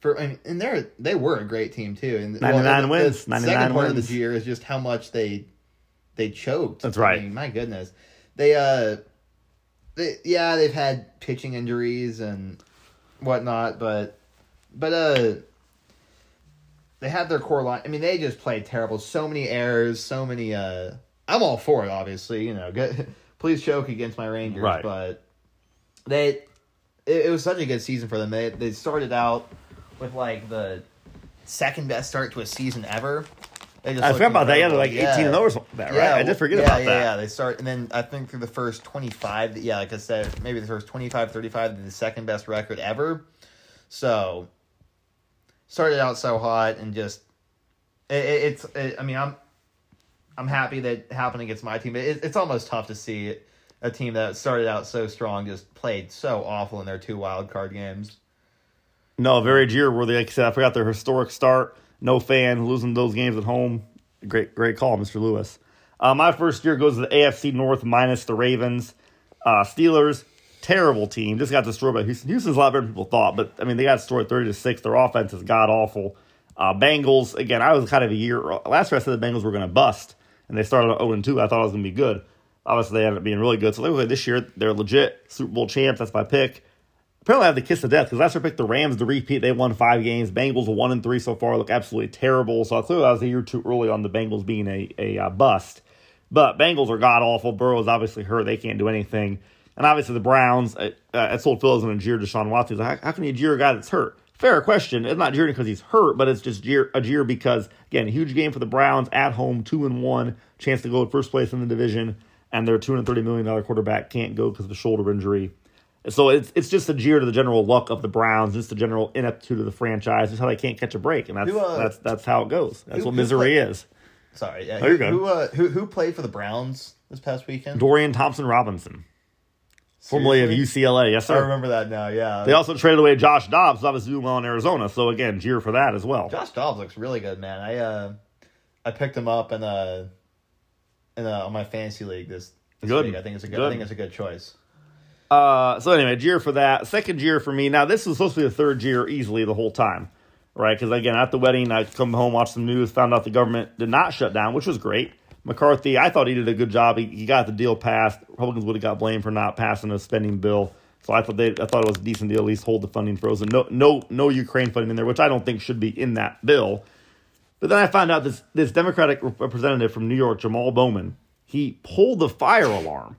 For I mean, and they're they were a great team too. And 99 the- wins, The 99 second part of the year is just how much they they choked. That's I right. mean, my goodness, they uh, they yeah they've had pitching injuries and whatnot, but but uh, they had their core line. I mean, they just played terrible. So many errors, so many. uh I'm all for it, obviously. You know, get, please choke against my Rangers, Right. but they it, it was such a good season for them. They they started out with like the second best start to a season ever. They just I forgot about that. Yeah, they're like incredible. 18 and Yeah. over something like that, right? I did forget yeah, about yeah, that. Yeah, they start, and then I think through the first 25, yeah, like I said, maybe the first 25, 35, the second best record ever. So, started out so hot and just, it, it, it's, it, I mean, I'm, I'm happy that it happened against my team. It, it's almost tough to see a team that started out so strong just played so awful in their two wild card games. No, very jeer worthy. Like I said, I forgot their historic start. No fan losing those games at home. Great, great call, Mr. Lewis. Uh, my first year goes to the AFC North minus the Ravens. Uh, Steelers, terrible team. Just got destroyed by Houston. Houston's a lot better than people thought, but I mean they got destroyed thirty to six. Their offense is god awful. Uh, Bengals again. I was kind of a year last year. I said the Bengals were going to bust, and they started zero and two. I thought it was going to be good. Obviously, they ended up being really good. So were this year. They're legit Super Bowl champs. That's my pick. Apparently, I have the kiss of death because I picked the Rams to repeat. They won five games. Bengals one and three so far. Look absolutely terrible. So I clearly I was a year too early on the Bengals being a a uh, bust. But Bengals are god awful. Burrow's obviously hurt. They can't do anything. And obviously the Browns. I, I told Phil I was going to jeer Deshaun Watson. Like, how, how can you jeer a guy that's hurt? Fair question. It's not jeering because he's hurt, but it's just jeer, a jeer because again, huge game for the Browns at home, two and one, chance to go first place in the division, and their two hundred thirty million dollar quarterback can't go because of a shoulder injury. So it's it's just a jeer to the general luck of the Browns, just the general ineptitude of the franchise, just how they can't catch a break, and that's Who, uh, that's that's how it goes. That's who- what misery is. Sorry, yeah. Oh, who, who, uh, who who played for the Browns this past weekend? Dorian Thompson Robinson, formerly of UCLA, yes I remember that now. Yeah, They also traded away Josh Dobbs, obviously doing well in Arizona. So again, jeer for that as well. Josh Dobbs looks really good, man. I uh, I picked him up in uh, in uh, on my fantasy league this, this Good. week. I think it's a good, Good. I think it's a good choice. Uh, so anyway, year for that. Second year for me. Now this was supposed to be the third year easily the whole time, right? Because again, at the wedding, I come home, watch some news, found out the government did not shut down, which was great. McCarthy, I thought he did a good job. He, he got the deal passed. Republicans would have got blamed for not passing a spending bill. So I thought they, I thought it was a decent deal. At least hold the funding frozen. No, no, no Ukraine funding in there, which I don't think should be in that bill. But then I found out this this Democratic representative from New York, Jamal Bowman, he pulled the fire alarm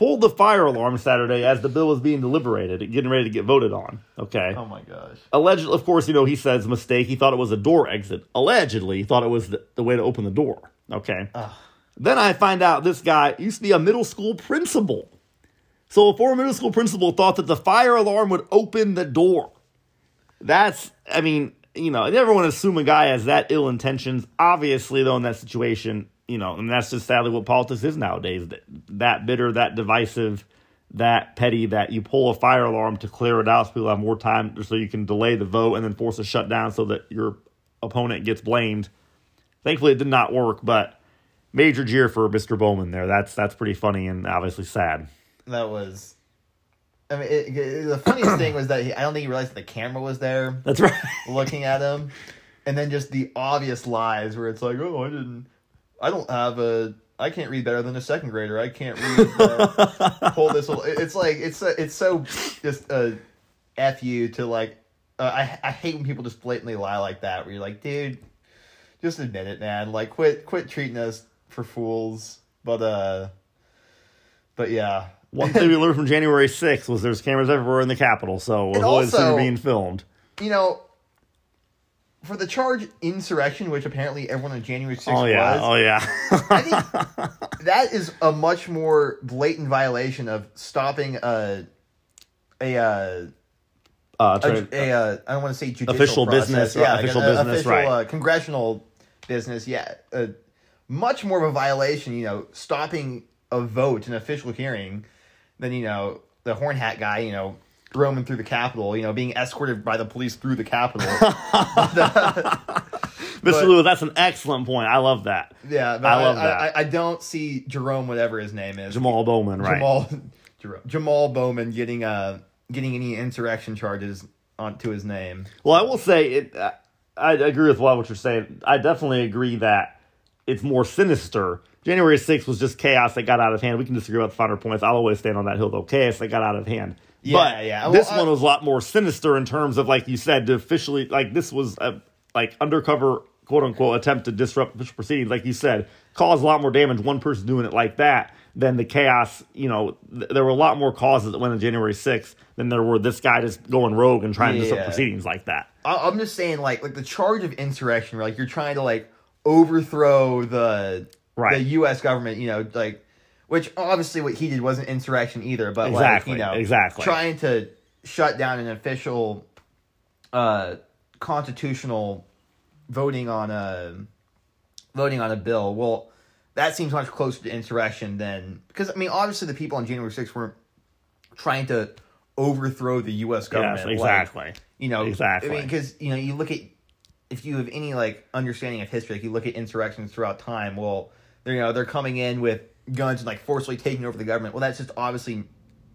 pulled the fire alarm Saturday as the bill was being deliberated, getting ready to get voted on. Okay. Oh my gosh. Allegedly, of course, you know, he says mistake. He thought it was a door exit. Allegedly, he thought it was the, the way to open the door. Okay. Then I find out this guy used to be a middle school principal. So a former middle school principal thought that the fire alarm would open the door. That's, I mean, you know, I never want to assume a guy has that ill intentions. Obviously, though, in that situation, you know, and that's just sadly what politics is nowadays. That, that bitter, that divisive, that petty that you pull a fire alarm to clear it out so people have more time so you can delay the vote and then force a shutdown so that your opponent gets blamed. Thankfully, it did not work, but major jeer for Mr. Bowman there. That's that's pretty funny and obviously sad. That was. I mean, it, it- the funniest thing was that he, I don't think he realized the camera was there That's right. looking at him, and then just the obvious lies where it's like, "Oh, I didn't, I don't have a, I can't read better than a second grader. I can't read." Uh, hold this. Little, it's like it's uh, it's so just a f you to like. Uh, I I hate when people just blatantly lie like that. Where you're like, dude, just admit it, man. Like, quit quit treating us for fools. But uh, but yeah. One thing we learned from January 6th was there's cameras everywhere in the Capitol, so And avoid the also- being filmed. you know, for the charge insurrection, which apparently everyone on January 6th Oh yeah, was, oh yeah. I think that is a much more blatant violation of stopping a a uh, uh, a, a, uh, I don't want to say judicial Official process. business, yeah, right, like official an, business, official, right. Uh, congressional business, yeah, uh, much more of a violation. You know, stopping a vote, an official hearing, than you know the horn hat guy. You know. Roaming through the Capitol, you know, being escorted by the police through the Capitol. Mr. Lewis, that's an excellent point. I love that. Yeah, I I, love I, that. I, I don't see Jerome, whatever his name is, Jamal Bowman, right? Jamal, Jerome, Jamal Bowman getting uh getting any insurrection charges onto his name. Well, I will say it. Uh, I agree with a lot of what you're saying. I definitely agree that it's more sinister. January 6th was just chaos that got out of hand. We can disagree about the finer points. I'll always stand on that hill, though. Chaos that got out of hand. Yeah, but yeah. Well, this I- one was a lot more sinister in terms of, like you said, to officially, like, this was a, like, undercover, quote unquote, attempt to disrupt official proceedings. Like you said, cause a lot more damage, one person doing it like that, than the chaos. You know, th- there were a lot more causes that went on January 6th than there were this guy just going rogue and trying to disrupt proceedings like that. I, I'm just saying, like, like the charge of insurrection, where, like you're trying to like overthrow the Right. the U.S. government. You know, like which obviously what he did wasn't insurrection either, but Exactly, like you know, exactly. trying to shut down an official uh constitutional voting on a voting on a bill. Well, that seems much closer to insurrection than because I mean, obviously the people on January 6th weren't trying to overthrow the U.S. government. Yes, like, exactly. you know, Exactly. I mean, because you know, you look at if you have any like understanding of history, like you look at insurrections throughout time. Well, they're you know they're coming in with guns and like forcibly taking over the government. Well, that's just obviously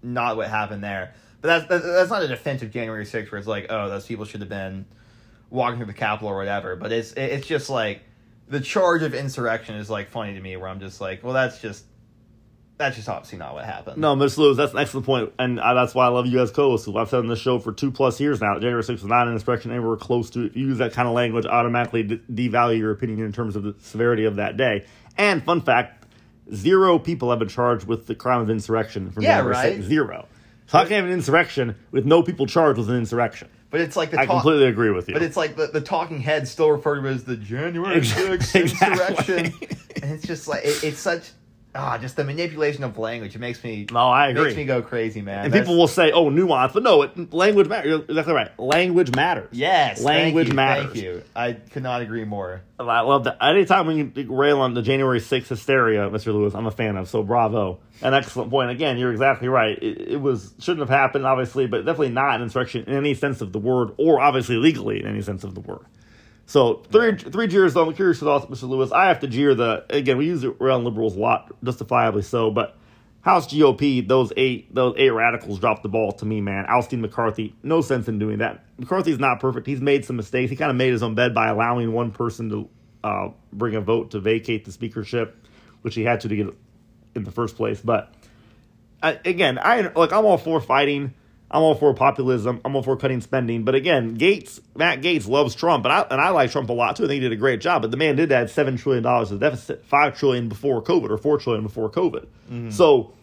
not what happened there. But that's that's, not a defense of January 6th where it's like, oh, those people should have been walking through the Capitol or whatever. But it's it's just like the charge of insurrection is like funny to me, where I'm just like, well, that's just that's just obviously not what happened. No, Miss Lewis, that's an excellent point, and uh, that's why I love you as co-host. I've said on this show for two plus years now. January 6th was not an insurrection anywhere close to. If you use that kind of language, automatically de- devalue your opinion in terms of the severity of that day. And fun fact: zero people have been charged with the crime of insurrection from Yeah, January right. 6th. Zero. So how can you have an insurrection with no people charged with an insurrection? But it's like the I completely agree with you. But it's like the, the talking heads still refer to it as the January Exactly. insurrection. and it's just like, it, it's such, ah, just the manipulation of language. It makes me, no, I agree. makes me go crazy, man. and That's- people will say, "Oh, nuance," but no, it, language matters. You're exactly right. Language matters. yes, language thank you, matters. Thank you. I could not agree more. I love that. Anytime when you rail on the January 6th hysteria, Mr. Lewis, I'm a fan of. So bravo. An excellent point. Again, you're exactly right. It, it was shouldn't have happened, obviously, but definitely not an insurrection in any sense of the word, or obviously legally in any sense of the word. So three three jeers though. I'm curious your thoughts, Mr. Lewis. I have to jeer the again. We use it around liberals a lot, justifiably so. But House GOP, those eight those eight radicals dropped the ball to me, man. Ousting McCarthy, no sense in doing that. McCarthy's not perfect. He's made some mistakes. He kind of made his own bed by allowing one person to uh, bring a vote to vacate the speakership, which he had to to get in the first place. But I, again, I like I'm all for fighting. I'm all for populism. I'm all for cutting spending. But again, Gaetz, Matt Gaetz loves Trump, and I and I like Trump a lot too. I think he did a great job. But the man did add seven trillion dollars to the deficit, five trillion before COVID, or four trillion before COVID. Mm-hmm. So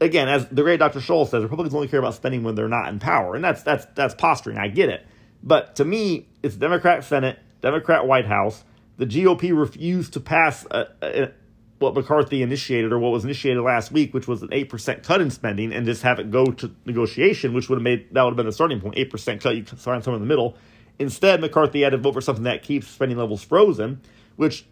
again, as the great Dr. Scholl says, Republicans only care about spending when they're not in power, and that's that's that's posturing. I get it, but to me, it's Democrat Senate, Democrat White House. The GOP refused to pass a, a, what McCarthy initiated or what was initiated last week, which was an eight percent cut in spending, and just have it go to negotiation, which would have made that would have been the starting point. Eight percent cut, you can find somewhere in the middle. Instead, McCarthy had to vote for something that keeps spending levels frozen, which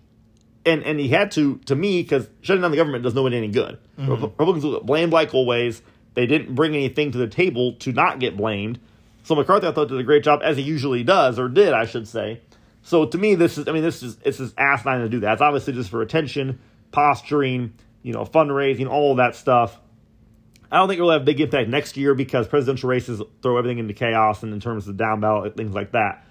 and and he had to to me because shutting down the government does nobody any good. Mm-hmm. Republicans will blame like always. They didn't bring anything to the table to not get blamed. So McCarthy, I thought, did a great job, as he usually does, or did, I should say. So to me, this is, I mean, this is, it's just asinine to do that. It's obviously just for attention, posturing, you know, fundraising, all that stuff. I don't think it'll have a big impact next year because presidential races throw everything into chaos and in terms of down ballot, things like that.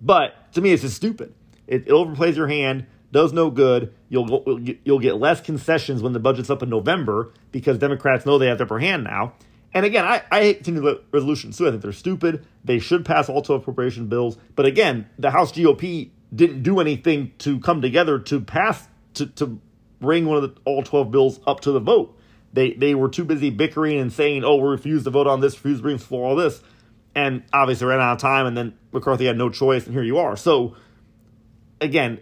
But to me, it's just stupid. It, it overplays your hand, does no good. You'll you'll get less concessions when the budget's up in November because Democrats know they have the upper hand now. And again, I, I hate continuing resolutions too. I think they're stupid. They should pass all 12 appropriation bills. But again, the House GOP didn't do anything to come together to pass to, to bring one of the all 12 bills up to the vote. They they were too busy bickering and saying, "Oh, we refuse to vote on this, refuse to bring for all this," and obviously ran out of time. And then McCarthy had no choice, and here you are. So again,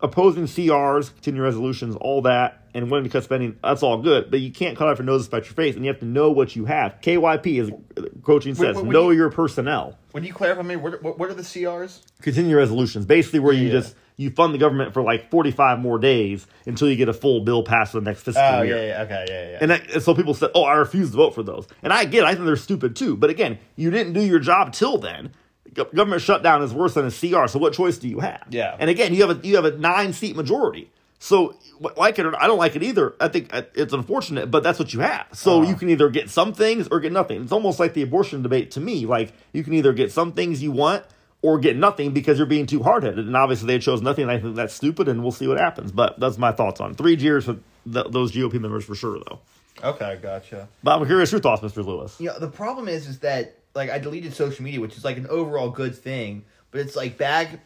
opposing CRs, continuing resolutions, all that, and wanting to cut spending, that's all good. But you can't cut off your nose despite your face, and you have to know what you have. KYP, as uh, coaching says, Wait, wait, know you- your personnel. When you clarify me, what, what, what are the CRs? Continuing resolutions, basically where you Yeah. just you fund the government for like 45 more days until you get a full bill passed for the next fiscal Oh year. yeah, yeah, okay, yeah, yeah. And, that, and so people said, "Oh, I refuse to vote for those." And I get, it, I think they're stupid too. But again, you didn't do your job till then. Go- Government shutdown is worse than a CR. So what choice do you have? Yeah. And again, you have a you have a nine seat majority. So like it or not, I don't like it either. I think uh, it's unfortunate, but that's what you have. So Uh-huh. you can either get some things or get nothing. It's almost like the abortion debate to me. Like you can either get some things you want or get nothing because you're being too hard headed. And obviously they chose nothing. And I think that's stupid, and we'll see what happens. But that's my thoughts on it. three years for th- those GOP members for sure, though. okay, gotcha. But I'm curious your thoughts, Mr. Lewis. You know, the problem is, is that like I deleted social media, which is like an overall good thing, but it's like bad.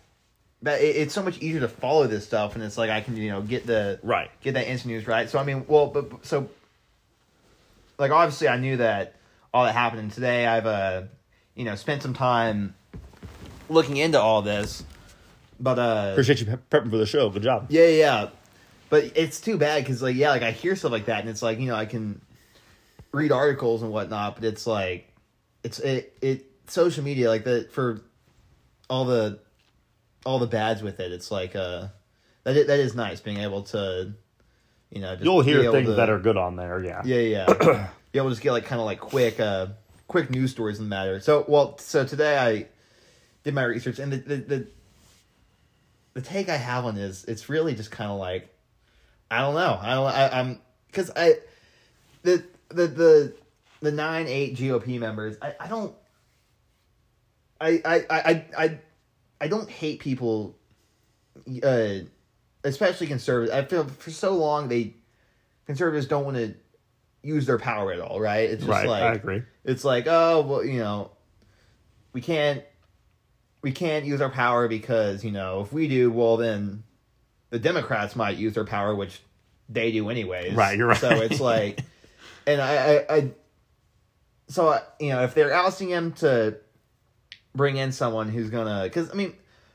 But it, it's so much easier to follow this stuff, and it's like I can you know get the Right. get that instant news right. So I mean, well, but but- so like obviously I knew that all that happened, and today I've uh you know spent some time looking into all this, but uh Appreciate you pe- prepping for the show. Good job. yeah, yeah, yeah. But it's too bad because, like, yeah, like I hear stuff like that, and it's like you know I can read articles and whatnot, but it's like it's it it social media like that for all the all the bads with it. It's like uh that is, that is nice being able to you know just You'll be hear able things to- that are good on there. Yeah. yeah, yeah. Be able to just get like kind of like quick, uh, quick news stories in the matter. So, well, so today I did my research, and the the the, the take I have on is it's really just kind of like, I don't know, I don't, I, I'm because I, the the the the nine eight GOP members, I I don't, I I I I I, don't hate people, uh, especially conservatives. I feel for so long they conservatives don't want to use their power at all, right? It's just Right. like I agree. it's like, oh well, you know, we can't we can't use our power because, you know, if we do, well then the Democrats might use their power, which they do anyways. Right, you're right. So it's like and I I, I so I, you know, if they're ousting him to bring in someone who's gonna because I mean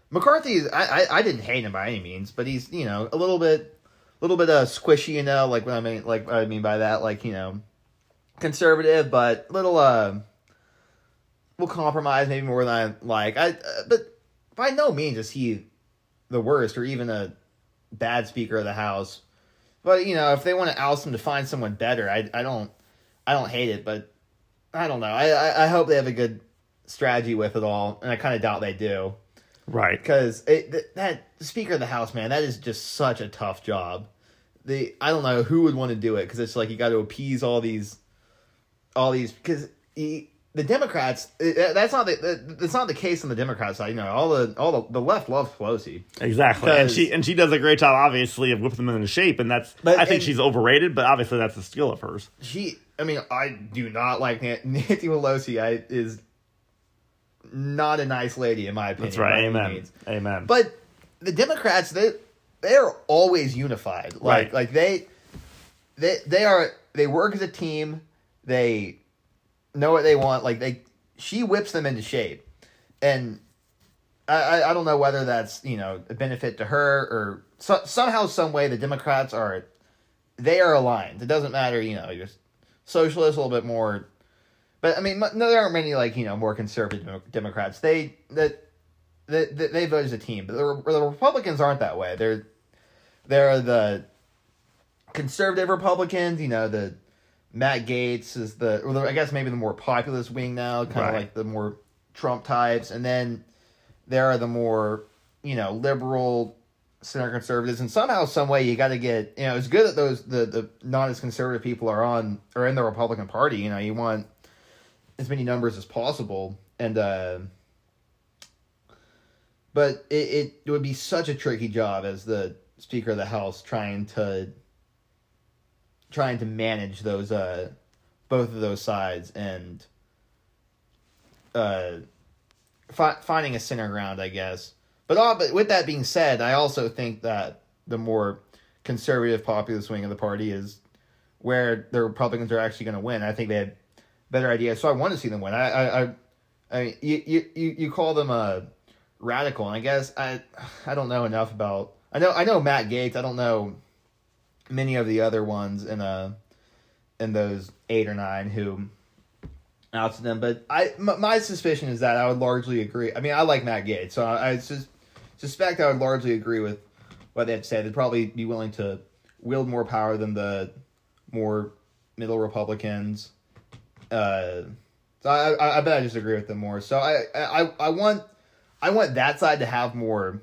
McCarthy is I, I I didn't hate him by any means, but he's you know a little bit a little bit uh squishy, you know, like what I mean like what I mean by that, like you know conservative, but little uh will compromise maybe more than I like. I uh, but by no means is he the worst or even a bad Speaker of the House. But you know, if they want to oust him to find someone better, I I don't I don't hate it, but I don't know. I I, I hope they have a good strategy with it all, and I kind of doubt they do Right. because it that Speaker of the House, man, that is just such a tough job. The I don't know who would want to do it because it's like you got to appease all these, all these because the Democrats, eh, eh, that's not the that's not the case on the Democrat side. You know, all the all the, the left loves Pelosi. Exactly. And she and she does a great job, obviously, of whipping them into shape, and that's But- I think she's overrated, but obviously that's a skill of hers. She, I mean, I do not like Nan- Nancy Pelosi. I is not a nice lady in my opinion. That's right. Amen. Amen. But the Democrats, they they're always unified. Like Right. like they they they are they work as a team. They know what they want. Like they she whips them into shape, and I I, don't know whether that's you know a benefit to her or so, somehow some way the Democrats are they are aligned. It doesn't matter. You know you're socialist a little bit more. But I mean, no, there aren't many like you know more conservative Democrats. They that they, they, they vote as a team, but the, the Republicans aren't that way. They're they're the conservative Republicans, you know, the Matt Gaetz is the, or the, I guess maybe the more populist wing now, kind of Right. like the more Trump types, and then there are the more you know liberal center conservatives, and somehow, some way, you got to get you know it's good that those the the not as conservative people are on or in the Republican Party. You know, you want as many numbers as possible, and uh, but it, it it would be such a tricky job as the Speaker of the House trying to trying to manage those uh both of those sides and uh fi- finding a center ground, I guess. But all, but with that being said, I also think that the more conservative populist wing of the party is where the Republicans are actually going to win. I think they had better ideas, so I want to see them win. I I I, I you, you you you call them a radical, and I guess I I don't know enough about. I know I know Matt Gaetz. I don't know many of the other ones in uh in those eight or nine who out to them. But I m- my suspicion is that I would largely agree. I mean, I like Matt Gaetz, so I, I sus- suspect I would largely agree with what they to say. They'd probably be willing to wield more power than the more middle Republicans. Uh, so I, I, I bet I just agree with them more. So I, I, I want, I want that side to have more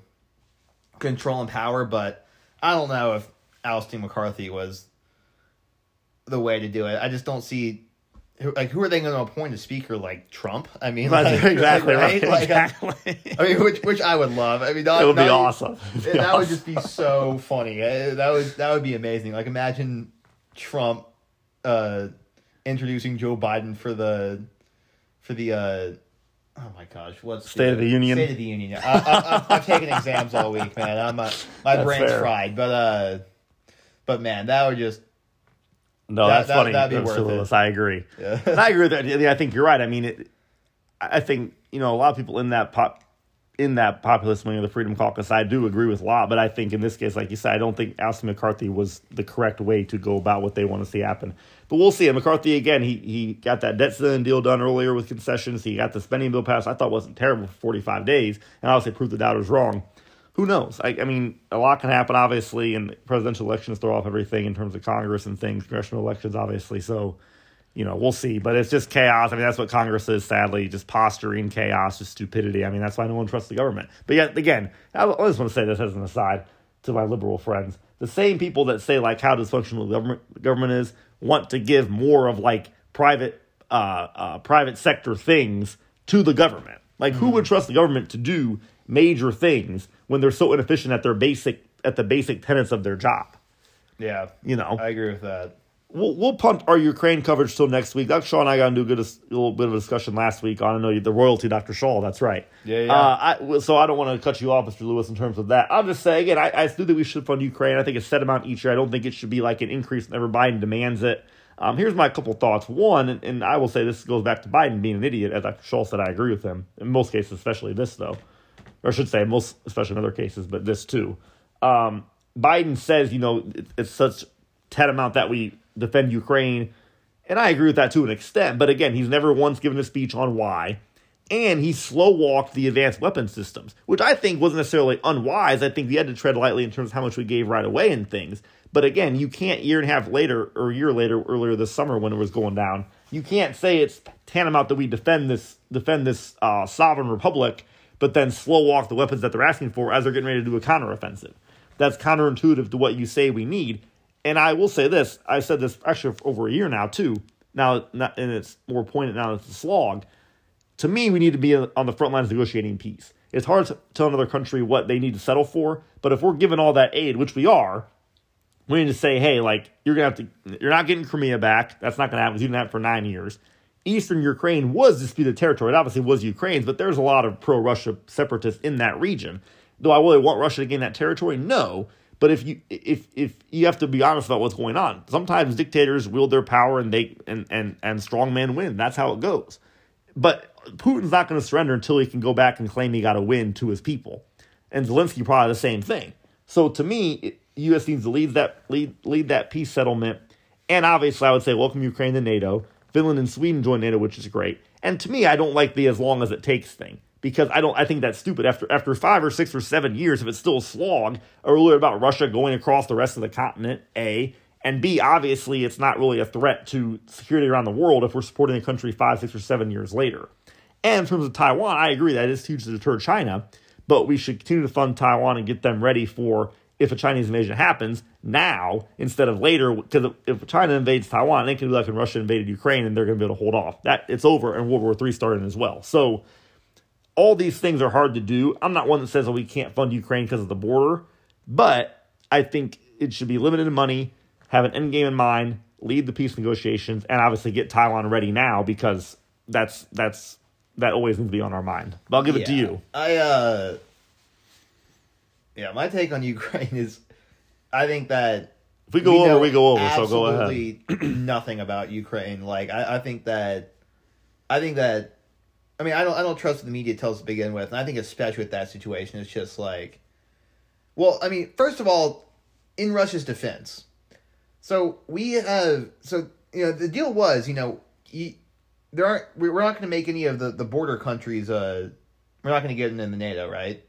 control and power, but I don't know if ousting McCarthy was the way to do it. I just don't see. Like, who are they going to appoint a speaker like Trump? I mean, like, exactly right. Like, exactly. I mean, which which I would love. I mean, not, it would be awesome. Be that would just be so funny. That would that would be amazing. Like imagine Trump uh, introducing Joe Biden for the for the uh, oh my gosh, what's State of the Union? State of the Union. I, I, I've, taken exams all week, man. I'm uh, my That's brain's fair. fried, but uh, but man, that would just No, That- that's that- funny. that'd be worth it. I agree. Yeah. and I agree with that. I think you're right. I mean, it, I think you know a lot of people in that pop in that populist wing of the Freedom Caucus. I do agree with a lot, but I think in this case, like you said, I don't think Alston McCarthy was the correct way to go about what they want to see happen. But we'll see. And McCarthy again, he he got that debt ceiling deal done earlier with concessions. He got the spending bill passed. I thought wasn't terrible for 45 days, and obviously proved the doubters wrong. Who knows? I, I mean, a lot can happen, obviously, and presidential elections throw off everything in terms of Congress and things, congressional elections, obviously. So, you know, we'll see. But it's just chaos. I mean, that's what Congress is, sadly, just posturing, chaos, just stupidity. I mean, that's why no one trusts the government. But yet, again, I just want to say this as an aside to my liberal friends. The same people that say, like, how dysfunctional the government, government is want to give more of, like, private, uh, uh, private sector things to the government. Like, who would trust the government to do major things when they're so inefficient at their basic, at the basic tenets of their job? yeah. You know, I agree with that. we'll we'll punt our Ukraine coverage till next week. Dr. Shaw and I got into a good a little bit of a discussion last week on I know the royalty, Dr. Shaw. That's right. Yeah, yeah. Uh, I, so I don't want to cut you off, Mr. Lewis, in terms of that. I'll just say again, I, I do think we should fund Ukraine. I think it's set amount each year. I don't think it should be like an increase whenever Biden demands it. Um, here's my couple thoughts. One, and, and I will say this goes back to Biden being an idiot. As Dr. Shaw said, I agree with him in most cases, especially this though, or I should say most, especially in other cases, but this too. Um, Biden says, you know, it, it's such tantamount that we defend Ukraine, and I agree with that to an extent. But again, he's never once given a speech on why, and he slow walked the advanced weapon systems, which I think wasn't necessarily unwise. I think we had to tread lightly in terms of how much we gave right away and things. But again, you can't year and a half later or a year later, earlier this summer when it was going down, you can't say it's tantamount that we defend this defend this uh, sovereign republic, but then slow walk the weapons that they're asking for as they're getting ready to do a counteroffensive. That's counterintuitive to what you say we need. And I will say this: I said this actually over a year now too. Now, and it's more pointed now. It's a slog to me, we need to be on the front lines negotiating peace. It's hard to tell another country what they need to settle for, but if we're given all that aid, which we are, we need to say, hey, like you're gonna have to, you're not getting Crimea back. That's not gonna happen. You didn't have it for nine years. Eastern Ukraine was disputed territory. It obviously was Ukraine's, but there's a lot of pro-Russia separatists in that region. Do I really want Russia to gain that territory? No. But if you if if you have to be honest about what's going on, sometimes dictators wield their power and they and and and strong men win. That's how it goes. But Putin's not going to surrender until he can go back and claim he got a win to his people. And Zelensky probably the same thing. So to me, U.S. needs to lead that lead lead that peace settlement. And obviously, I would say welcome Ukraine to NATO. Finland and Sweden join NATO, which is great. And to me, I don't like the as long as it takes thing because I don't. I think that's stupid. After after five or six or seven years, if it's still a slog, we about Russia going across the rest of the continent? A And B, obviously, it's not really a threat to security around the world if we're supporting the country five, six, or seven years later. And in terms of Taiwan, I agree that it's huge to deter China, but we should continue to fund Taiwan and get them ready for if a Chinese invasion happens now instead of later. Because if China invades Taiwan, they can do like when Russia invaded Ukraine, and they're going to be able to hold off. That it's over, and World War III started as well. So all these things are hard to do. I'm not one that says, "Oh, we can't fund Ukraine because of the border," but I think it should be limited in money, have an end game in mind, lead the peace negotiations, and obviously get Taiwan ready now because that's that's that always needs to be on our mind. But I'll give it to you. I uh Yeah, my take on Ukraine is I think that If we go over, know we go over. So go ahead. absolutely nothing about Ukraine. Like I, I think that I think that I mean I don't I don't trust what the media tells to begin with, and I think especially with that situation, it's just like well, I mean, first of all, in Russia's defense, so we have so you know the deal was you know you, there aren't we- we're not going to make any of the the border countries uh we're not going to get in the NATO right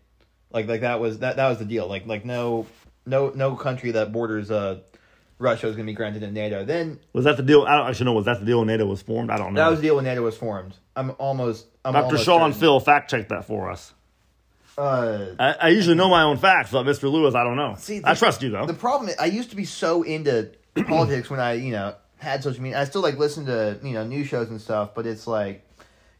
like like that was that that was the deal like like no no no country that borders uh Russia was going to be granted in NATO then Was that the deal? I don't actually know. Was that the deal when NATO was formed? I don't know. that was the deal when NATO was formed I'm almost I'm Dr. almost Shaw and. Phil fact check that for us. uh I, I usually know my own facts, but Mr. Lewis, I don't know. See, I trust you though. The problem is, I used to be so into politics when I, you know, had social media. I still like listen to, you know, news shows and stuff, but it's like,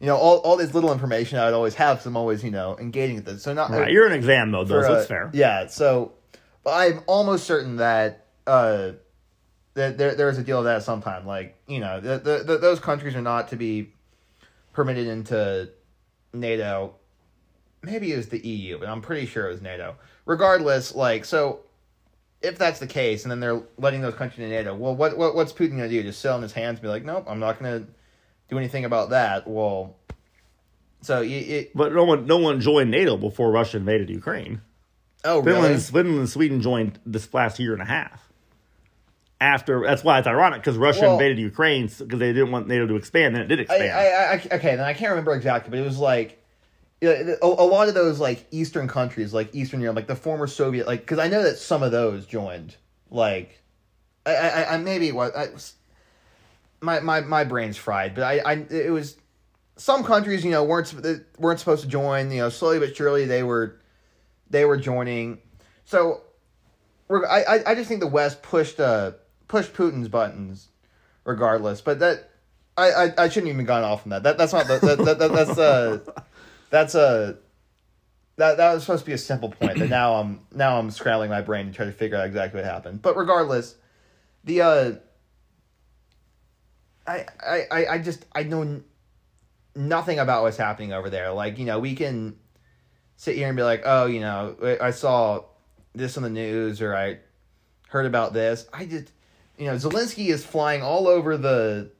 you know, all, all this little information I would always have because I'm always, you know, engaging with it. So not right, you're in exam mode though, so it's fair. Yeah, so but I'm almost certain that uh that there there's a deal of that sometime. Like, you know, the, the, the, those countries are not to be permitted into NATO. Maybe it was the EU, but I'm pretty sure it was NATO. Regardless, like so if that's the case and then they're letting those countries into NATO, well what, what what's Putin gonna do? Just sit on his hands and be like, Nope, I'm not gonna do anything about that. Well so you, it, But no one, no one joined NATO before Russia invaded Ukraine. oh Finland, really? Finland and Sweden joined this last year and a half. After that's why it's ironic because Russia Well- invaded Ukraine because they didn't want NATO to expand, then it did expand. I, I, okay, then I can't remember exactly, but it was like a, a lot of those like Eastern countries, like Eastern Europe, like the former Soviet, like because I know that some of those joined. Like, I, I, I maybe it was I, my my my brain's fried, but I, I it was some countries, you know, weren't weren't supposed to join. You know, slowly but surely they were they were joining. So, I I- just think the West pushed uh pushed Putin's buttons, regardless. But that I I, I shouldn't even gone off on that. That that's not the, that, that, that that's uh that's a that that was supposed to be a simple point. But now I'm now I'm scrambling my brain to try to figure out exactly what happened. But regardless, the uh. I, I, I- just I know nothing about what's happening over there. Like you know, we can sit here and be like, oh, you know, I I saw this on the news or I heard about this. I just, you know, Zelensky is flying all over the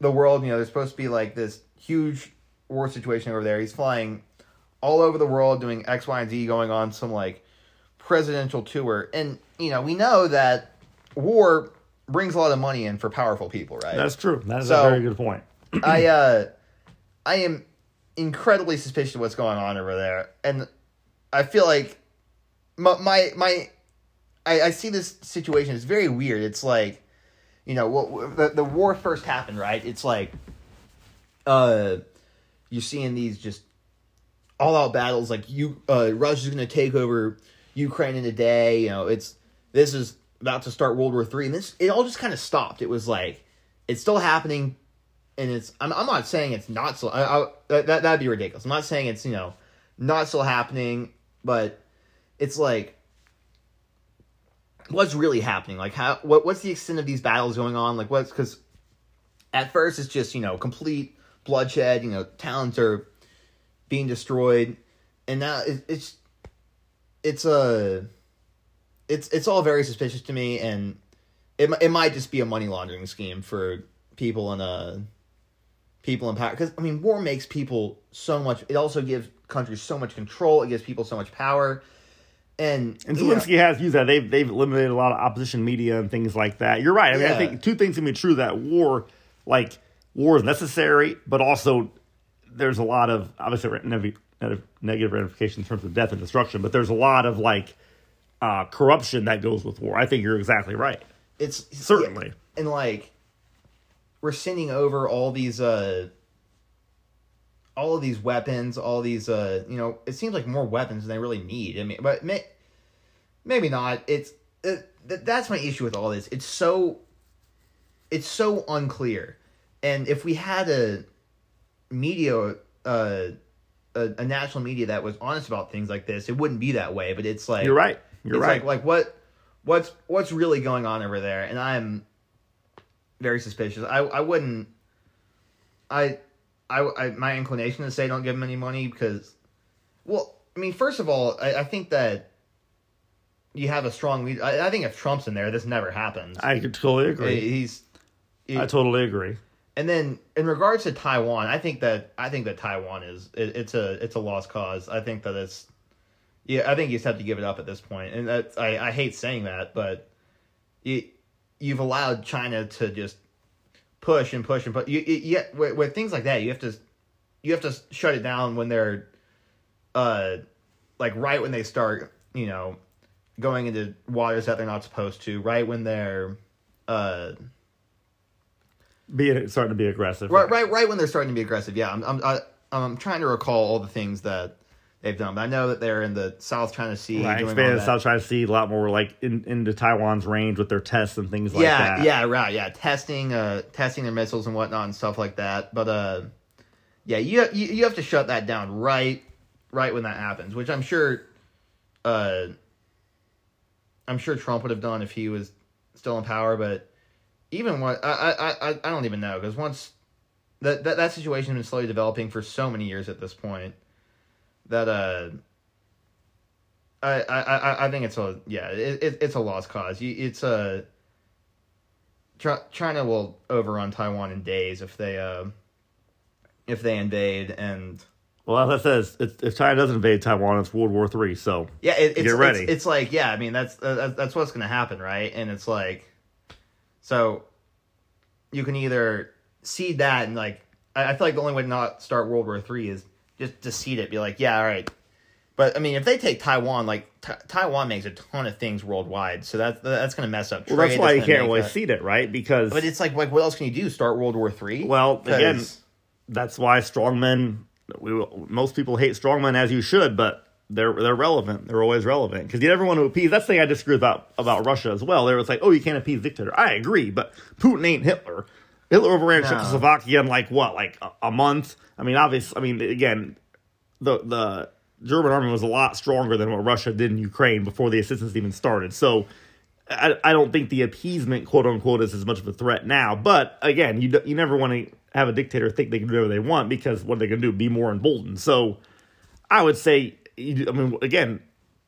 the world. You know, there's supposed to be like this huge war situation over there. He's flying all over the world doing X, Y, and Z, going on some like presidential tour. And you know, we know that war brings a lot of money in for powerful people, right? that's true. That is So- a very good point. I uh I am incredibly suspicious of what's going on over there. And I feel like my my, my I, I see this situation it's very weird. It's like you know, well, the the war first happened, right? It's like uh you're seeing these just all out battles like you uh Russia's going to take over Ukraine in a day, you know, it's this is about to start World War 3 and this it all just kind of stopped. It was like it's still happening and it's I'm, I'm not saying it's not still I, I, that that- that'd be ridiculous. I'm not saying it's, you know, not still happening, but it's like what's really happening? Like how what what's the extent of these battles going on? Like what's cuz at first it's just, you know, complete bloodshed, you know, towns are being destroyed and now it, it's it's a it's it's all very suspicious to me and it it might just be a money laundering scheme for people in uh people in power because I mean war makes people so much it also gives countries so much control it gives people so much power and And you know, Zelensky has used that. They've they've eliminated a lot of opposition media and things like that. You're right. I mean, I think two things can be true. That war, like war, is necessary, but also there's a lot of obviously neg- neg- negative ramifications in terms of death and destruction. But there's a lot of like uh, corruption that goes with war. I think you're exactly right. it's Certainly. and like we're sending over all these uh all of these weapons, all these uh you know, it seems like more weapons than they really need. I mean, but may, maybe not. It's it, th- that's my issue with all this. It's so it's so unclear. And if we had a media uh a, a national media that was honest about things like this, it wouldn't be that way, but it's like You're right. You're it's right. Like, like what what's what's really going on over there? And I'm very suspicious. I I wouldn't. I I, I my inclination is to say don't give him any money because, well, I mean, first of all, I, I think that you have a strong lead. I, I think if Trump's in there, this never happens. I could totally agree. He's I totally agree. and then in regards to Taiwan, I think that I think that Taiwan is it, it's a it's a lost cause. I think that it's yeah, I think you just have to give it up at this point. And that's I, I hate saying that, but you you've allowed China to just push and push and push. you, you yeah with, with things like that you have to you have to shut it down when they're uh like right when they start you know going into waters that they're not supposed to right when they're uh Being starting to be aggressive. Right, right, right when they're starting to be aggressive. Yeah, I'm, I'm, I, I'm trying to recall all the things that they've done. But I know that they're in the South China Sea. Right, expanded. South China Sea a lot more like in, into Taiwan's range with their tests and things like yeah, that. yeah, right, yeah, testing, uh, testing their missiles and whatnot and stuff like that. But uh, yeah, you, you you have to shut that down right, right when that happens. Which I'm sure, uh, I'm sure Trump would have done if he was still in power. But even what I I I, I don't even know because once that, that that situation has been slowly developing for so many years at this point that uh. I, I, I- I think it's a yeah it, it, it's a lost cause. You, it's a China will overrun Taiwan in days if they uh, if they invade and Well, as I says, if, if China doesn't invade Taiwan, it's World War Three. So yeah it, it's, Get ready. It's, it's like yeah I mean that's uh, that's- what's gonna happen right and it's like so you can either cede that and like I, I feel like the only way to not start World War Three is just to cede it be like yeah all right but I mean if they take Taiwan like Ta Taiwan makes a ton of things worldwide so that's that's gonna mess up well, trade, that's why you can't really cede it, right? Because But it's like, like, what else can you do? Start World War Three? Well, again, that's why strongmen. We most people hate strongmen as you should, but they're they're relevant. They're always relevant because you never want to appease. That's the thing I disagree about about Russia as well. There was like, oh, you can't appease dictator. I agree, but Putin ain't Hitler. Hitler overran No. Czechoslovakia in like what, like a, a month. I mean, obviously, I mean, again, the the German army was a lot stronger than what Russia did in Ukraine before the assistance even started. So. I, I don't think the appeasement, quote unquote, is as much of a threat now. But again, you d- you never want to have a dictator think they can do whatever they want because what are they going to do? Be more emboldened. So I would say, I mean, again,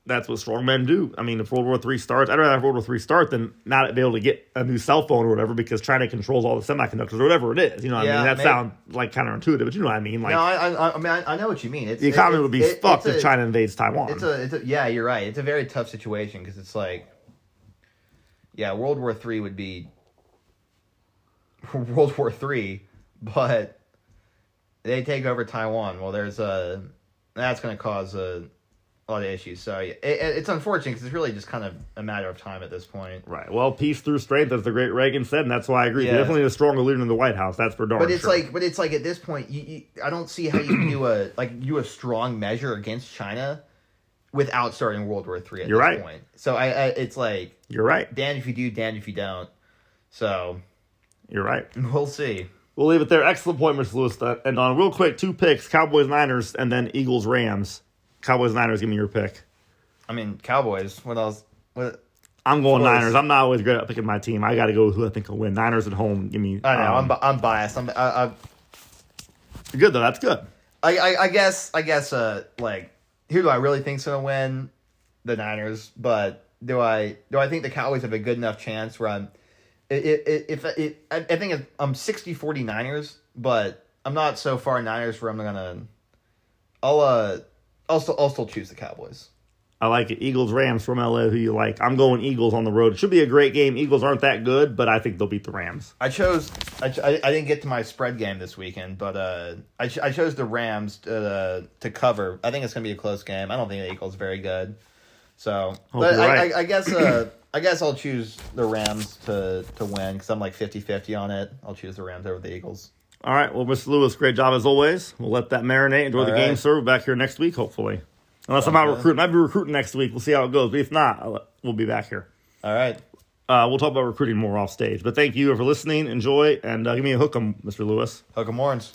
that's what strong men do. I mean, if World War Three starts, I'd rather have World War Three start than not be able to get a new cell phone or whatever because China controls all the semiconductors or whatever it is. You know, what I mean, that maybe. sounds like counterintuitive, but you know what I mean. Like no, I, I, I mean, I, I know what you mean. It's, the economy it- would be it- fucked if a- China invades Taiwan. It's a, it's a, yeah, you're right. It's a very tough situation because it's like, yeah, World War Three would be World War Three, but they take over Taiwan. Well, there's a that's going to cause a, a lot of issues. So it, it- it's unfortunate because it's really just kind of a matter of time at this point. Right. Well, peace through strength, as the great Reagan said, and that's why I agree. Yeah. Definitely a stronger leader in the White House. That's for darn But it's sure. like, but it's like at this point, you, you, I don't see how you can do a like you a strong measure against China without starting World War Three. At You're this right. point, so I, I, it's like You're right. Dan if you do, Dan if you don't. So You're right. we'll see. We'll leave it there. Excellent point, Mr. Lewis. Uh, and on real quick, two picks: Cowboys, Niners, and then Eagles, Rams. Cowboys, Niners. Give me your pick. I mean, Cowboys. What else? What? I'm going course. Niners. I'm not always great at picking my team. I got to go with who I think will win. Niners at home. Give me. I know. um, I'm I'm biased. I'm I, I, good though. That's good. I, I, I guess I guess uh like who do I really think's gonna win? The Niners, but do I do I think the Cowboys have a good enough chance where I'm it, it, it, if it, I, I think I'm 60 40 Niners, but I'm not so far Niners where I'm gonna I'll uh I'll still I'll still choose the Cowboys. I like it. Eagles, Rams from LA. Who you like? I'm going Eagles on the road. It should be a great game. Eagles aren't that good, but I think they'll beat the Rams. I chose I, ch- I, I didn't get to my spread game this weekend, but uh I, ch- I chose the Rams to, uh, to cover. I think it's gonna be a close game. I don't think the Eagles are very good, So, Hope but I, right. I, I guess uh, I guess I'll choose the Rams to to win because I'm like 50-50 on it. I'll choose the Rams over the Eagles. All right. Well, Mr. Lewis, great job as always. We'll let that marinate. Enjoy the All game, sir. We're back here next week, hopefully. Unless I'm Sounds out recruiting. I'll be recruiting next week. We'll see how it goes. But if not, I'll, we'll be back here. All right. Uh, we'll talk about recruiting more off stage. But thank you for listening. Enjoy. And uh, give me a hook 'em, Mr. Lewis. Hook 'em horns.